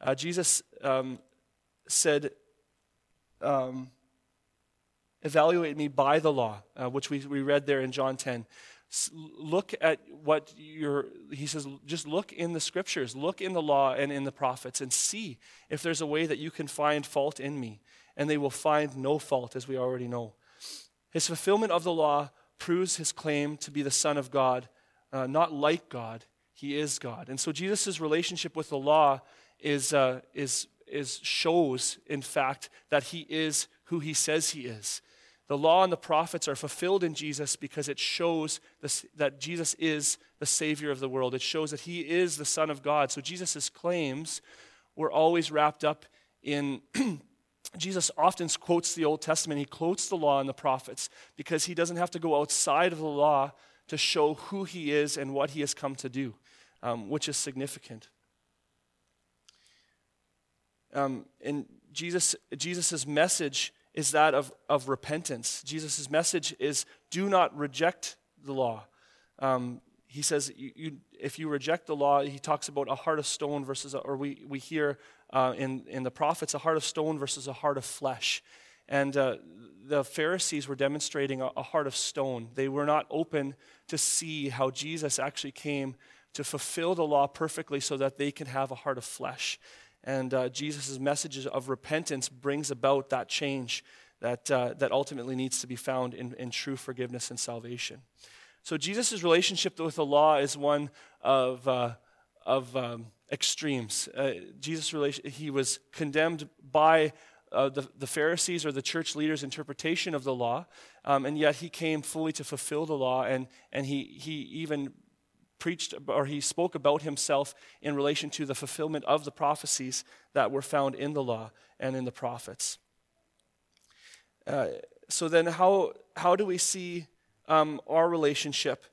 Uh, Jesus um, said, um, Evaluate me by the law, uh, which we, we read there in John 10 look at what you're, he says, just look in the scriptures, look in the law and in the prophets, and see if there's a way that you can find fault in me. And they will find no fault, as we already know. His fulfillment of the law proves his claim to be the Son of God, uh, not like God. He is God. And so Jesus' relationship with the law is, uh, is, is shows, in fact, that he is who he says he is. The law and the prophets are fulfilled in Jesus because it shows that Jesus is the Savior of the world. It shows that He is the Son of God. So Jesus' claims were always wrapped up in. Jesus often quotes the Old Testament. He quotes the law and the prophets because he doesn't have to go outside of the law to show who he is and what he has come to do, um, which is significant. Um, and Jesus' Jesus's message is that of, of repentance. Jesus' message is do not reject the law. Um, he says, you, you, if you reject the law, he talks about a heart of stone versus, a, or we, we hear uh, in, in the prophets, a heart of stone versus a heart of flesh. And uh, the Pharisees were demonstrating a, a heart of stone. They were not open to see how Jesus actually came to fulfill the law perfectly so that they can have a heart of flesh. And uh, Jesus' message of repentance brings about that change that, uh, that ultimately needs to be found in, in true forgiveness and salvation. So Jesus' relationship with the law is one of, uh, of um, extremes. Uh, Jesus' he was condemned by uh, the, the, Pharisees or the church leaders' interpretation of the law, um, and yet he came fully to fulfill the law, and, and he, he even preached or he spoke about himself in relation to the fulfillment of the prophecies that were found in the law and in the prophets. Uh, so then, how, how do we see um, our relationship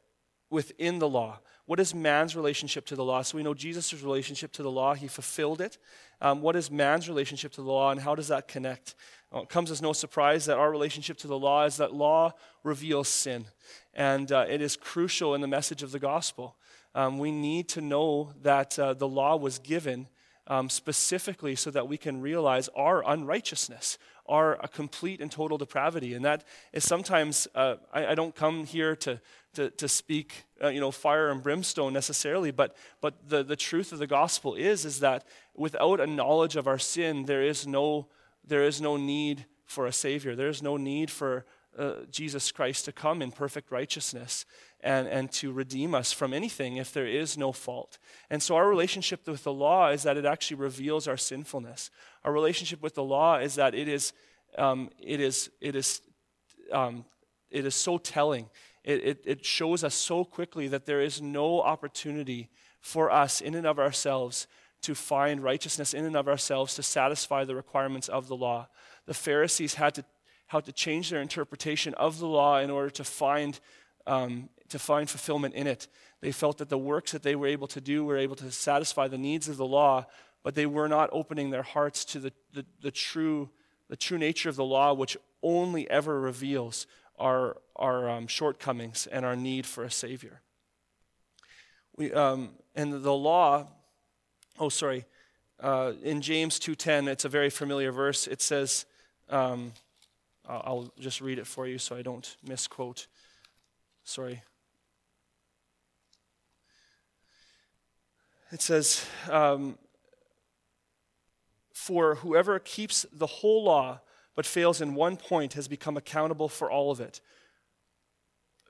within the law? What is man's relationship to the law? So we know Jesus' relationship to the law, he fulfilled it. Um, what is man's relationship to the law, and how does that connect? Well, it comes as no surprise that our relationship to the law is that law reveals sin. And uh, it is crucial in the message of the gospel. Um, we need to know that uh, the law was given um, specifically so that we can realize our unrighteousness, our complete and total depravity. And that is sometimes, uh, I, I, don't come here to, to, to speak, uh, you know, fire and brimstone necessarily, but, but the, the truth of the gospel is, is that without a knowledge of our sin, there is no, there is no need for a Savior. There is no need for uh, Jesus Christ to come in perfect righteousness and, and to redeem us from anything if there is no fault. And so, our relationship with the law is that it actually reveals our sinfulness. Our relationship with the law is that it is, um, it is, it is, um, it is so telling. It, it, it shows us so quickly that there is no opportunity for us in and of ourselves to find righteousness in and of ourselves to satisfy the requirements of the law. The Pharisees had to how to change their interpretation of the law in order to find, um, to find fulfillment in it. They felt that the works that they were able to do were able to satisfy the needs of the law, but they were not opening their hearts to the, the, the true, the true nature of the law, which only ever reveals our, our um, shortcomings and our need for a Savior. We, um, and the law, oh, sorry, uh, in James 2.10, it's a very familiar verse. It says, um, I'll just read it for you so I don't misquote. Sorry. It says, um, For whoever keeps the whole law but fails in one point has become accountable for all of it.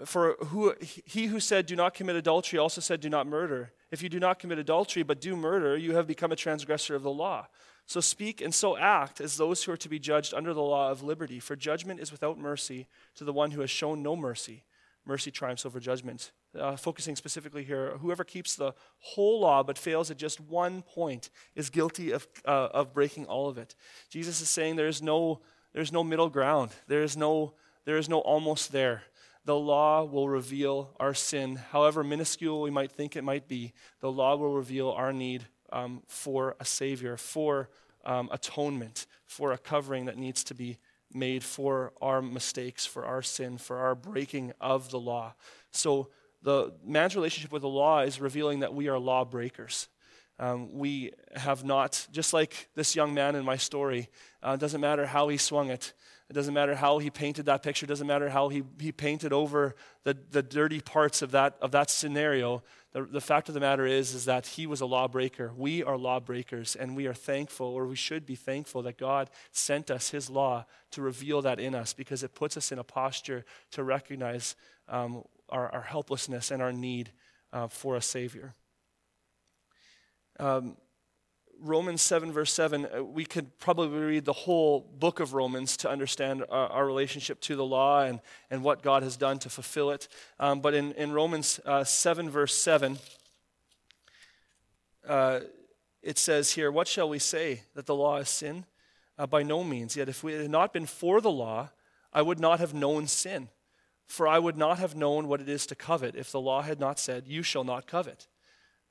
for who, he who said, Do not commit adultery, also said, Do not murder. If you do not commit adultery, but do murder, you have become a transgressor of the law. So speak and so act as those who are to be judged under the law of liberty, for judgment is without mercy to the one who has shown no mercy. Mercy triumphs over judgment. Uh, focusing specifically here, whoever keeps the whole law but fails at just one point is guilty of, uh, of breaking all of it. Jesus is saying there is no, there's no middle ground, there is no, there is no almost there the law will reveal our sin, however minuscule we might think it might be. The law will reveal our need um, for a Savior, for um, atonement, for a covering that needs to be made for our mistakes, for our sin, for our breaking of the law. So, the man's relationship with the law is revealing that we are lawbreakers. Um, we have not, just like this young man in my story, uh, doesn't matter how he swung it, it doesn't matter how he painted that picture. It doesn't matter how he, he painted over the, the dirty parts of that, of that scenario. The, the fact of the matter is, is that he was a lawbreaker. We are lawbreakers, and we are thankful, or we should be thankful, that God sent us his law to reveal that in us because it puts us in a posture to recognize um, our, our, helplessness and our need uh, for a Savior. Um, Romans 7, verse 7, uh, we could probably read the whole book of Romans to understand our, our relationship to the law and, and what God has done to fulfill it. Um, but in, in Romans uh, 7, verse 7, uh, it says here, What shall we say? That the law is sin? Uh, by no means. Yet if we had not been for the law, I would not have known sin. For I would not have known what it is to covet if the law had not said, You shall not covet.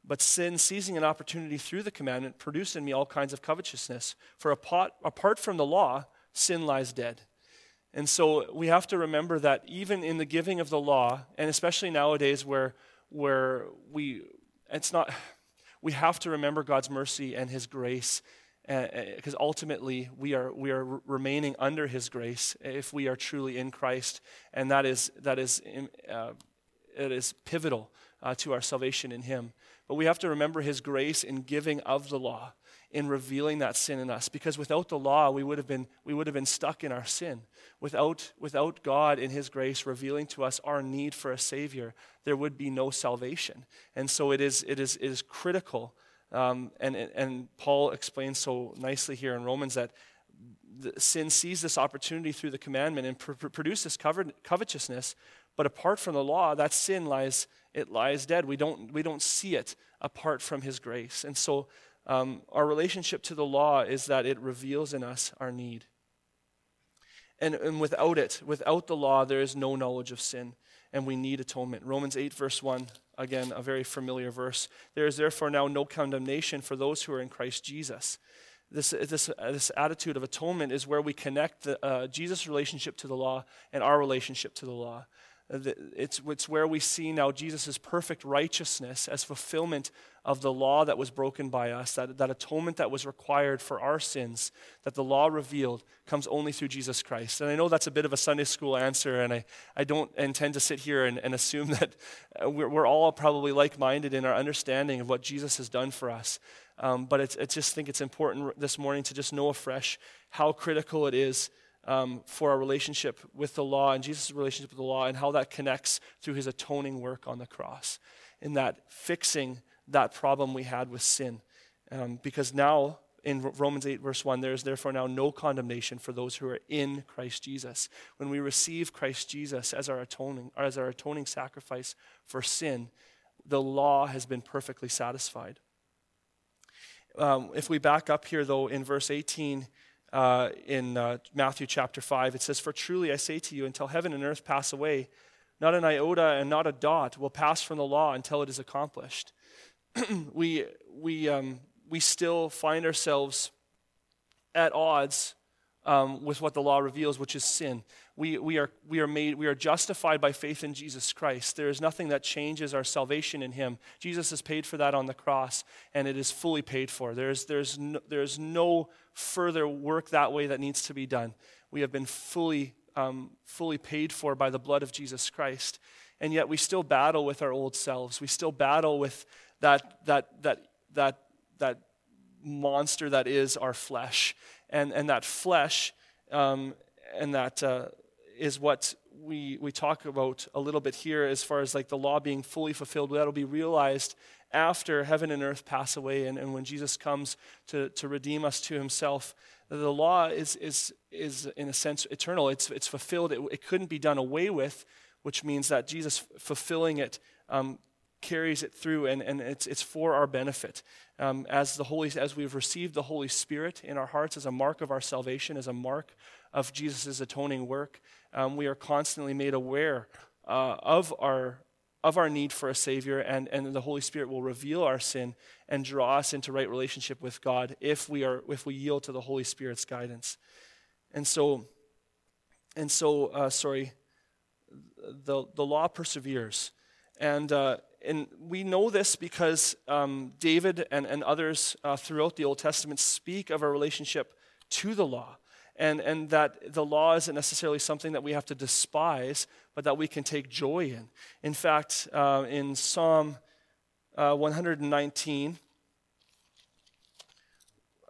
But sin, seizing an opportunity through the commandment, produced in me all kinds of covetousness. For apart, from the law, sin lies dead. And so we have to remember that even in the giving of the law, and especially nowadays where, where we, it's not, we have to remember God's mercy and His grace, because uh, ultimately we are, we are remaining under His grace if we are truly in Christ, and that is, that is, uh, it is pivotal uh, to our salvation in Him. But we have to remember his grace in giving of the law, in revealing that sin in us. Because without the law, we would have been, we would have been stuck in our sin. Without, without God in his grace revealing to us our need for a Savior, there would be no salvation. And so it is, it is, it is critical. Um, and, and Paul explains so nicely here in Romans that sin sees this opportunity through the commandment and pr- produces covetousness. But apart from the law, that sin lies it lies dead. We don't, we don't see it apart from His grace. And so um, our relationship to the law is that it reveals in us our need. And, and without it, without the law, there is no knowledge of sin, and we need atonement. Romans 8, verse 1, again, a very familiar verse. There is therefore now no condemnation for those who are in Christ Jesus. This, this, this attitude of atonement is where we connect the, uh, Jesus' relationship to the law and our relationship to the law. It's, it's where we see now Jesus' perfect righteousness as fulfillment of the law that was broken by us, that, that atonement that was required for our sins, that the law revealed, comes only through Jesus Christ. And I know that's a bit of a Sunday school answer, and I, I don't intend to sit here and, and assume that uh, we're, we're all probably like minded in our understanding of what Jesus has done for us. Um, but I just think it's important this morning to just know afresh how critical it is um, for our relationship with the law and Jesus' relationship with the law and how that connects through his atoning work on the cross, in that fixing that problem we had with sin. Um, because now, in Romans 8, verse 1, there is therefore now no condemnation for those who are in Christ Jesus. When we receive Christ Jesus as our atoning, as our atoning sacrifice for sin, the law has been perfectly satisfied. Um, if we back up here, though, in verse 18, uh, in uh, Matthew chapter 5. It says, For truly I say to you, until heaven and earth pass away, not an iota and not a dot will pass from the law until it is accomplished. we, we, um, we still find ourselves at odds um, with what the law reveals, which is sin. We, we, are, we, are made, we are justified by faith in Jesus Christ. There is nothing that changes our salvation in Him. Jesus has paid for that on the cross, and it is fully paid for. There's, there's, no, there's no further work that way that needs to be done. We have been fully, um, fully paid for by the blood of Jesus Christ. And yet we still battle with our old selves. We still battle with that, that, that, that, that monster that is our flesh. And, and that flesh um, and that uh, is what we, we talk about a little bit here as far as like the law being fully fulfilled. That'll be realized after heaven and earth pass away and, and when Jesus comes to, to redeem us to himself. The law is, is, is in a sense, eternal. It's, it's fulfilled. It, it couldn't be done away with, which means that Jesus fulfilling it um, carries it through and, and it's, it's for our benefit. Um, as, the Holy, as we've received the Holy Spirit in our hearts as a mark of our salvation, as a mark of Jesus' atoning work, um, we are constantly made aware uh, of, our, of our need for a Savior, and, and the Holy Spirit will reveal our sin and draw us into right relationship with God if we, are, if we yield to the Holy Spirit's guidance. And so, and so uh, sorry, the, the law perseveres. And, uh, and we know this because um, David and, and others uh, throughout the Old Testament speak of our relationship to the law. And, and that the law isn't necessarily something that we have to despise, but that we can take joy in. In fact, uh, in Psalm uh, 119,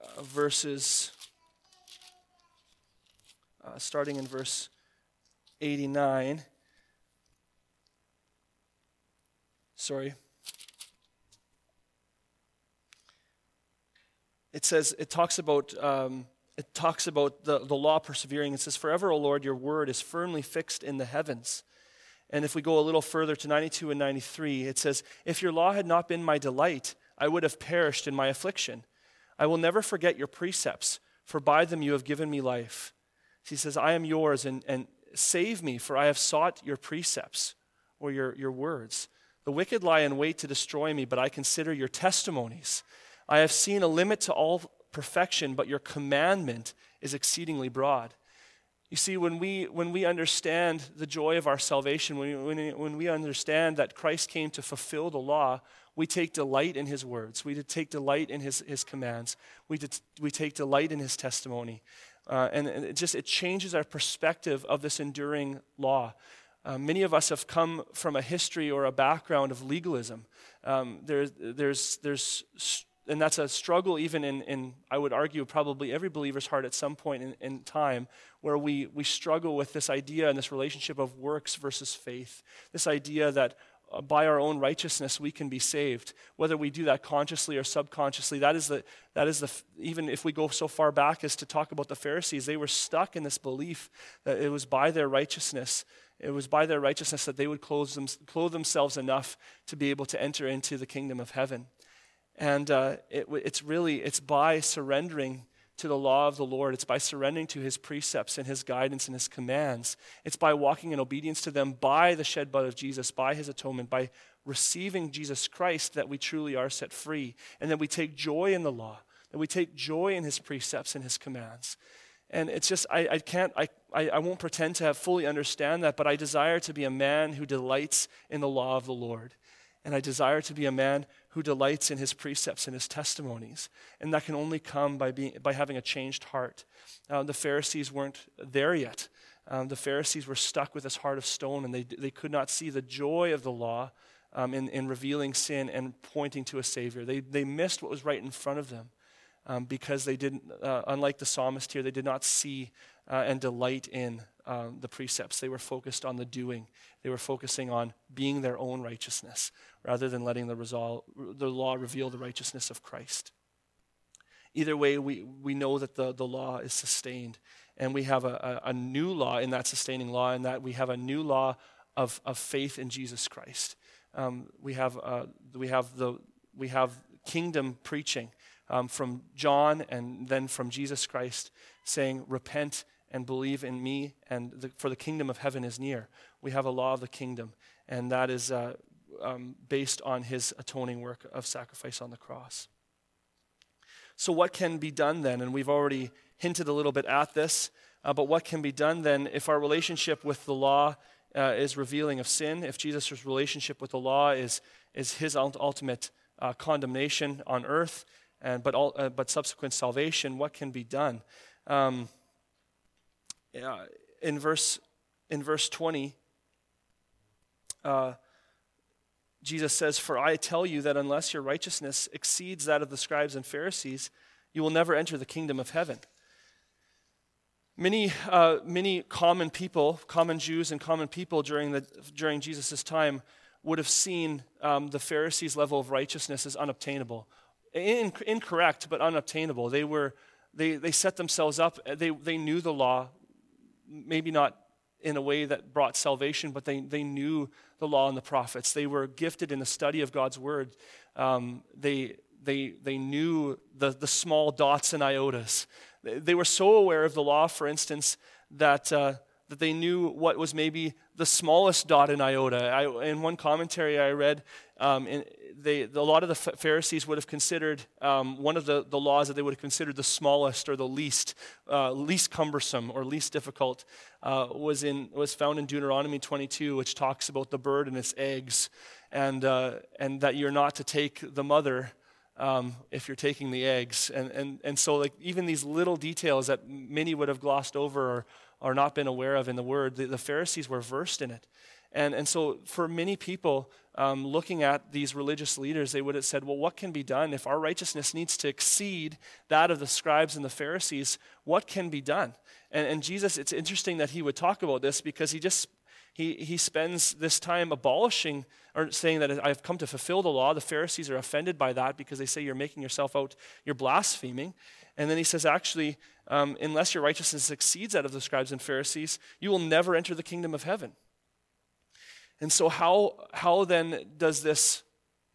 uh, verses, uh, starting in verse 89, sorry. It says, it talks about, um, it talks about the, the law persevering. It says, Forever, O Lord, your word is firmly fixed in the heavens. And if we go a little further to 92 and 93, it says, If your law had not been my delight, I would have perished in my affliction. I will never forget your precepts, for by them you have given me life. He says, I am yours, and, and save me, for I have sought your precepts or your, your words. The wicked lie in wait to destroy me, but I consider your testimonies. I have seen a limit to all perfection, but your commandment is exceedingly broad. You see, when we, when we understand the joy of our salvation, when we, when, we understand that Christ came to fulfill the law, we take delight in his words. We take delight in his, his commands. We, we take delight in his testimony. Uh, and, and it just it changes our perspective of this enduring law. Uh, many of us have come from a history or a background of legalism. Um, there, there's, there's, and that's a struggle even in, in, I would argue, probably every believer's heart at some point in, in time, where we, we struggle with this idea and this relationship of works versus faith. This idea that uh, by our own righteousness we can be saved whether we do that consciously or subconsciously that is the that is the even if we go so far back as to talk about the pharisees they were stuck in this belief that it was by their righteousness it was by their righteousness that they would clothe, them, clothe themselves enough to be able to enter into the kingdom of heaven. And uh, it, it's really, it's by surrendering to the law of the Lord. It's by surrendering to his precepts and his guidance and his commands. It's by walking in obedience to them by the shed blood of Jesus, by his atonement, by receiving Jesus Christ that we truly are set free. And that we take joy in the law, that we take joy in his precepts and his commands. And it's just, I, I can't, I, I, I won't pretend to have fully understand that, but I desire to be a man who delights in the law of the Lord. And I desire to be a man who delights in his precepts and his testimonies. And that can only come by, being, by having a changed heart. Uh, the Pharisees weren't there yet. Um, the Pharisees were stuck with this heart of stone, and they, they could not see the joy of the law um, in, in revealing sin and pointing to a Savior. They, they missed what was right in front of them um, because they didn't, uh, unlike the psalmist here, they did not see uh, and delight in um, the precepts. They were focused on the doing. They were focusing on being their own righteousness rather than letting the, resol- the law reveal the righteousness of Christ. Either way, we, we know that the, the law is sustained. And we have a, a, a new law in that sustaining law, in that we have a new law of, of faith in Jesus Christ. Um, we, have, uh, we, have the, we have kingdom preaching um, from John and then from Jesus Christ saying, Repent and believe in me, and the, for the kingdom of heaven is near. We have a law of the kingdom, and that is uh, um, based on his atoning work of sacrifice on the cross. So, what can be done then? And we've already hinted a little bit at this, uh, but what can be done then if our relationship with the law uh, is revealing of sin, if Jesus' relationship with the law is, is his ultimate uh, condemnation on earth, and, but, all, uh, but subsequent salvation, what can be done? Um, yeah, in, verse, in verse 20, uh, Jesus says, For I tell you that unless your righteousness exceeds that of the scribes and Pharisees, you will never enter the kingdom of heaven. Many, uh, many common people, common Jews and common people during, the, during Jesus' time would have seen um, the Pharisees' level of righteousness as unobtainable. In, incorrect, but unobtainable. They, were, they, they set themselves up, they, they knew the law, maybe not in a way that brought salvation, but they, they knew the law and the prophets. They were gifted in the study of God's word. Um, they, they, they knew the, the small dots and iotas. They were so aware of the law, for instance, that, uh, that they knew what was maybe the smallest dot in iota. I, in one commentary I read, um, they, a lot of the Pharisees would have considered um, one of the, the laws that they would have considered the smallest or the least, uh, least cumbersome or least difficult uh, was, in, was found in Deuteronomy 22, which talks about the bird and its eggs, and, uh, and that you're not to take the mother um, if you're taking the eggs. And, and, and so, like, even these little details that many would have glossed over or, or not been aware of in the Word, the, the Pharisees were versed in it. And, and so, for many people um, looking at these religious leaders, they would have said, Well, what can be done? If our righteousness needs to exceed that of the scribes and the Pharisees, what can be done? And, and Jesus, it's interesting that he would talk about this because he just he, he spends this time abolishing or saying that I've come to fulfill the law. The Pharisees are offended by that because they say you're making yourself out, you're blaspheming. And then he says, actually, um, unless your righteousness exceeds that of the scribes and Pharisees, you will never enter the kingdom of heaven. And so, how, how then does this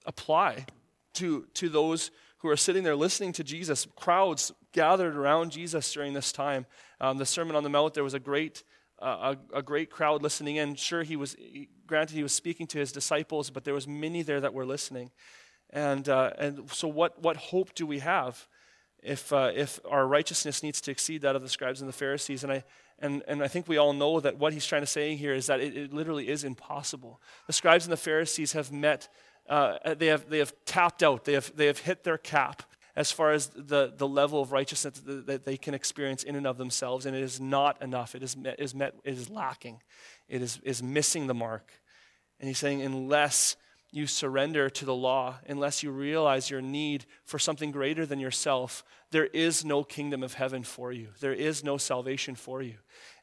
apply to, to those who are sitting there listening to Jesus? Crowds gathered around Jesus during this time. Um, the Sermon on the Mount, there was a great a, a, great crowd listening in. Sure, he was granted he was speaking to his disciples, but there was many there that were listening. And uh, and so, what what hope do we have if uh, if our righteousness needs to exceed that of the scribes and the Pharisees? And I and and I think we all know that what he's trying to say here is that it, it literally is impossible. The scribes and the Pharisees have met. Uh, they have they have tapped out. They have they have hit their cap as far as the, the level of righteousness that they can experience in and of themselves, and it is not enough. It is, met, is, met, it is lacking. It is, is missing the mark. And he's saying, unless you surrender to the law, unless you realize your need for something greater than yourself, there is no kingdom of heaven for you. There is no salvation for you.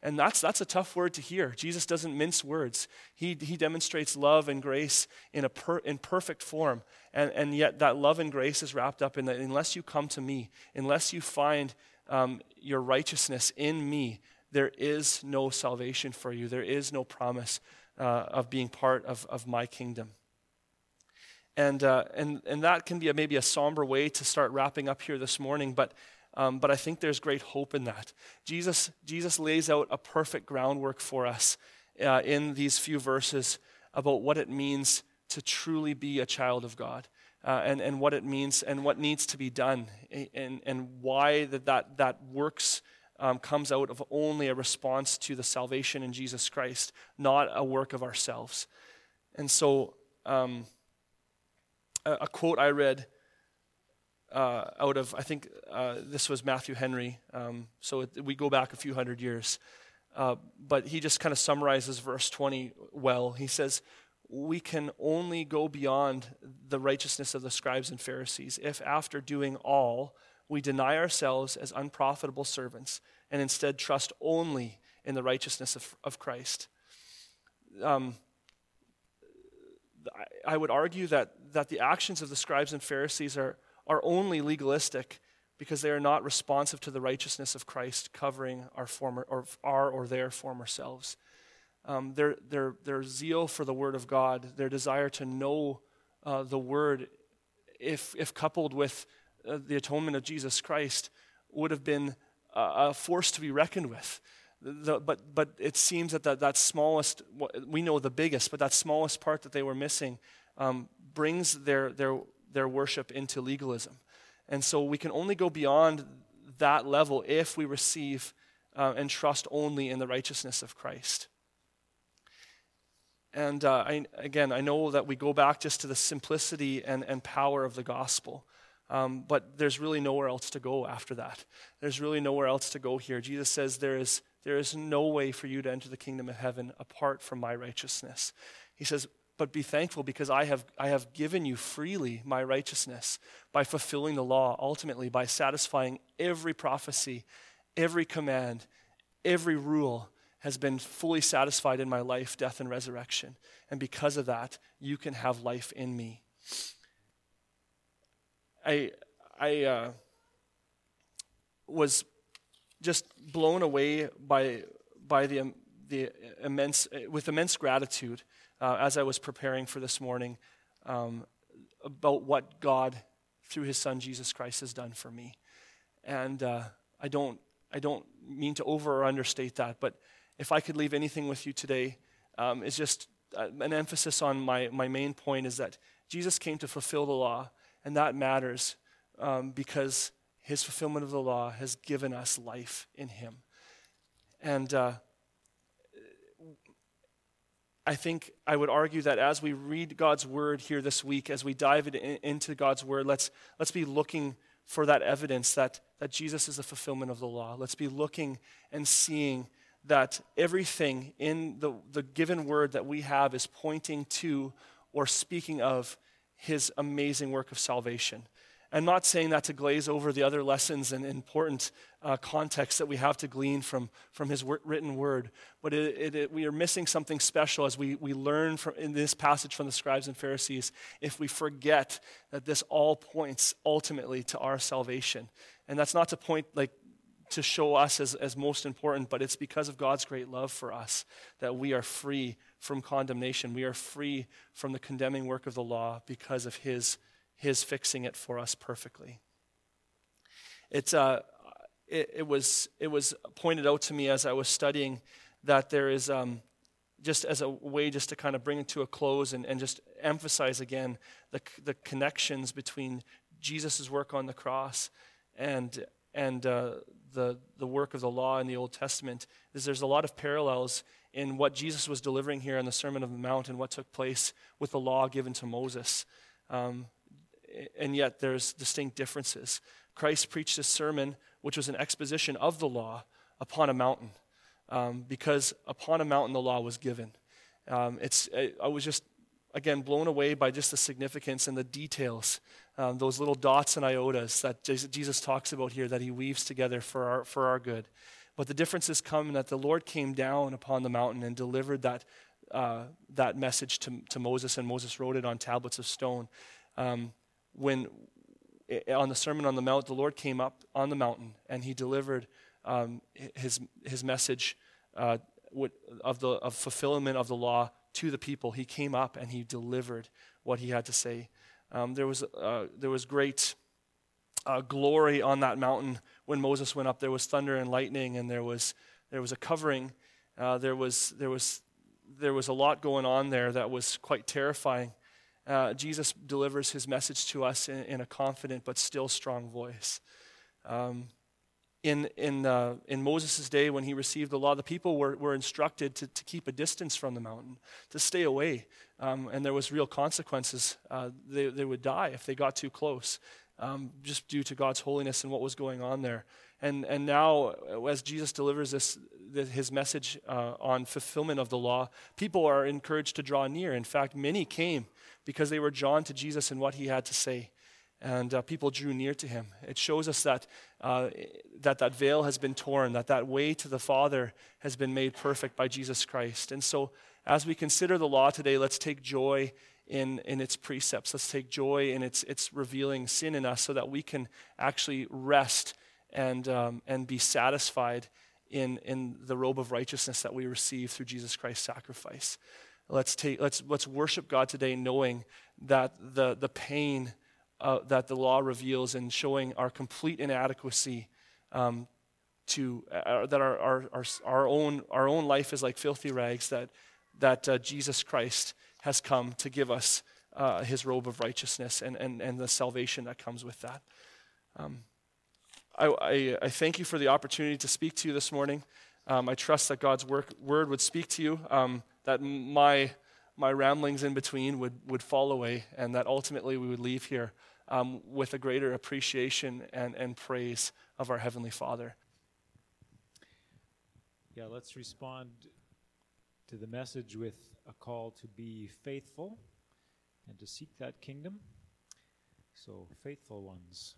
And that's, that's a tough word to hear. Jesus doesn't mince words, he, he demonstrates love and grace in, a per, in perfect form. And, and yet, that love and grace is wrapped up in that unless you come to me, unless you find um, your righteousness in me, there is no salvation for you. There is no promise uh, of being part of, of my kingdom. And, uh, and, and that can be a, maybe a somber way to start wrapping up here this morning, but um, but I think there's great hope in that. Jesus, Jesus lays out a perfect groundwork for us uh, in these few verses about what it means to truly be a child of God. Uh, and, and what it means and what needs to be done and, and why that, that, that works um, comes out of only a response to the salvation in Jesus Christ, not a work of ourselves. And so, um, a, quote I read uh, out of, I think uh, this was Matthew Henry, um, so it, we go back a few hundred years. Uh, but he just kind of summarizes verse 20 well. He says, We can only go beyond the righteousness of the scribes and Pharisees if, after doing all, we deny ourselves as unprofitable servants and instead trust only in the righteousness of, of Christ. Um, I would argue that, that the actions of the scribes and Pharisees are, are only legalistic because they are not responsive to the righteousness of Christ covering our former or our or their former selves. Um, their, their, their zeal for the Word of God, their desire to know uh, the Word, if, if coupled with uh, the atonement of Jesus Christ, would have been a force to be reckoned with. The, but, but it seems that, that that smallest, we know the biggest, but that smallest part that they were missing um, brings their, their, their worship into legalism. And so we can only go beyond that level if we receive uh, and trust only in the righteousness of Christ. And uh, I, again, I know that we go back just to the simplicity and, and power of the gospel. Um, but there's really nowhere else to go after that. There's really nowhere else to go here. Jesus says there is, there is no way for you to enter the kingdom of heaven apart from my righteousness. He says, but be thankful because I have, I have given you freely my righteousness by fulfilling the law, ultimately by satisfying every prophecy, every command, every rule has been fully satisfied in my life, death, and resurrection. And because of that, you can have life in me. I, I uh, was just blown away by, by the, um, the immense, with immense gratitude uh, as I was preparing for this morning um, about what God, through his son Jesus Christ, has done for me. And uh, I, don't, I don't mean to over or understate that, but if I could leave anything with you today, um, is just uh, an emphasis on my, my main point is that Jesus came to fulfill the law, and that matters um, because his fulfillment of the law has given us life in him. And uh, I think I would argue that as we read God's word here this week, as we dive in, into God's word, let's, let's be looking for that evidence that, that Jesus is the fulfillment of the law. Let's be looking and seeing that everything in the, the given word that we have is pointing to or speaking of his amazing work of salvation. I'm not saying that to glaze over the other lessons and important uh, context that we have to glean from, from his written word, but it, it, it, we are missing something special as we, we learn from, in this passage from the scribes and Pharisees if we forget that this all points ultimately to our salvation. And that's not to point like to show us as, as most important, but it's because of God's great love for us that we are free from condemnation. We are free from the condemning work of the law because of his his fixing it for us perfectly. It's, uh, it, it, was, it was pointed out to me as I was studying that there is, um, just as a way just to kind of bring it to a close and, and just emphasize again the, the connections between Jesus' work on the cross and, and uh, the, the work of the law in the Old Testament is there's a lot of parallels in what Jesus was delivering here in the Sermon on the Mount and what took place with the law given to Moses. Um, and yet there's distinct differences. Christ preached a sermon which was an exposition of the law upon a mountain, um, because upon a mountain the law was given. Um, it's, I was just, again, blown away by just the significance and the details, um, those little dots and iotas that Jesus talks about here that he weaves together for our, for our good. But the differences come in that the Lord came down upon the mountain and delivered that, uh, that message to, to Moses, and Moses wrote it on tablets of stone. Um, when on the Sermon on the Mount, the Lord came up on the mountain and he delivered um, his, his message uh, of the of fulfillment of the law to the people. He came up and he delivered what he had to say. Um, there, was, uh, there was great uh, glory on that mountain when Moses went up. There was thunder and lightning, and there was, there was a covering. Uh, there, was, there, was, there was a lot going on there that was quite terrifying uh, Jesus delivers his message to us in, in, a confident but still strong voice. Um, in, in, uh, in Moses' day, when he received the law, the people were, were instructed to, to keep a distance from the mountain, to stay away. Um, and there was real consequences. Uh, they, they would die if they got too close, um, just due to God's holiness and what was going on there. And, and now, as Jesus delivers this, this his message uh, on fulfillment of the law, people are encouraged to draw near. In fact, many came because they were drawn to Jesus and what he had to say. And uh, people drew near to him. It shows us that, uh, that that veil has been torn, that that way to the Father has been made perfect by Jesus Christ. And so, as we consider the law today, let's take joy in, in its precepts. Let's take joy in its, its revealing sin in us so that we can actually rest and, um, and be satisfied in, in the robe of righteousness that we receive through Jesus Christ's sacrifice. Let's, take, let's, let's worship God today knowing that the, the pain uh, that the law reveals and showing our complete inadequacy um, to uh, that our, our, our, our, own, our own life is like filthy rags, that, that uh, Jesus Christ has come to give us uh, his robe of righteousness and, and, and the salvation that comes with that. Um, I, I, I, thank you for the opportunity to speak to you this morning. Um, I trust that God's work, word would speak to you. Um, that my, my ramblings in between would, would fall away, and that ultimately we would leave here um, with a greater appreciation and, and praise of our Heavenly Father. Yeah, let's respond to the message with a call to be faithful and to seek that kingdom. So, faithful ones.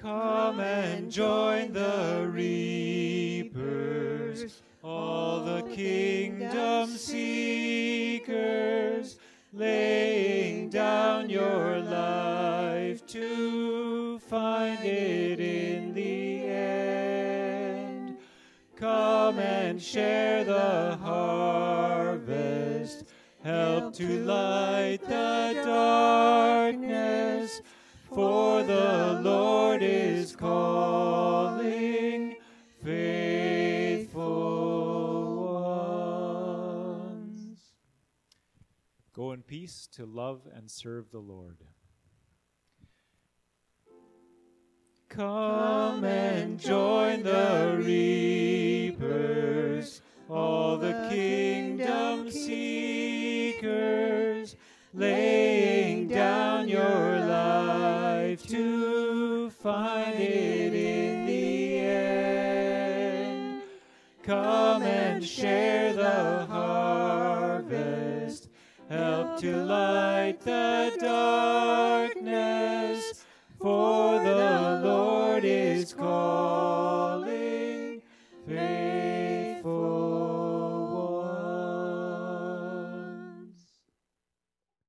Come and join the reapers, all the kingdom seekers, laying down your life to find it in the end. Come and share the harvest, help to light the darkness. For the Lord is calling faithful ones. Go in peace to love and serve the Lord. Come and join the reapers, all the kingdom seekers, laying down your life to find it in the end. Come and share the harvest, help to light the darkness for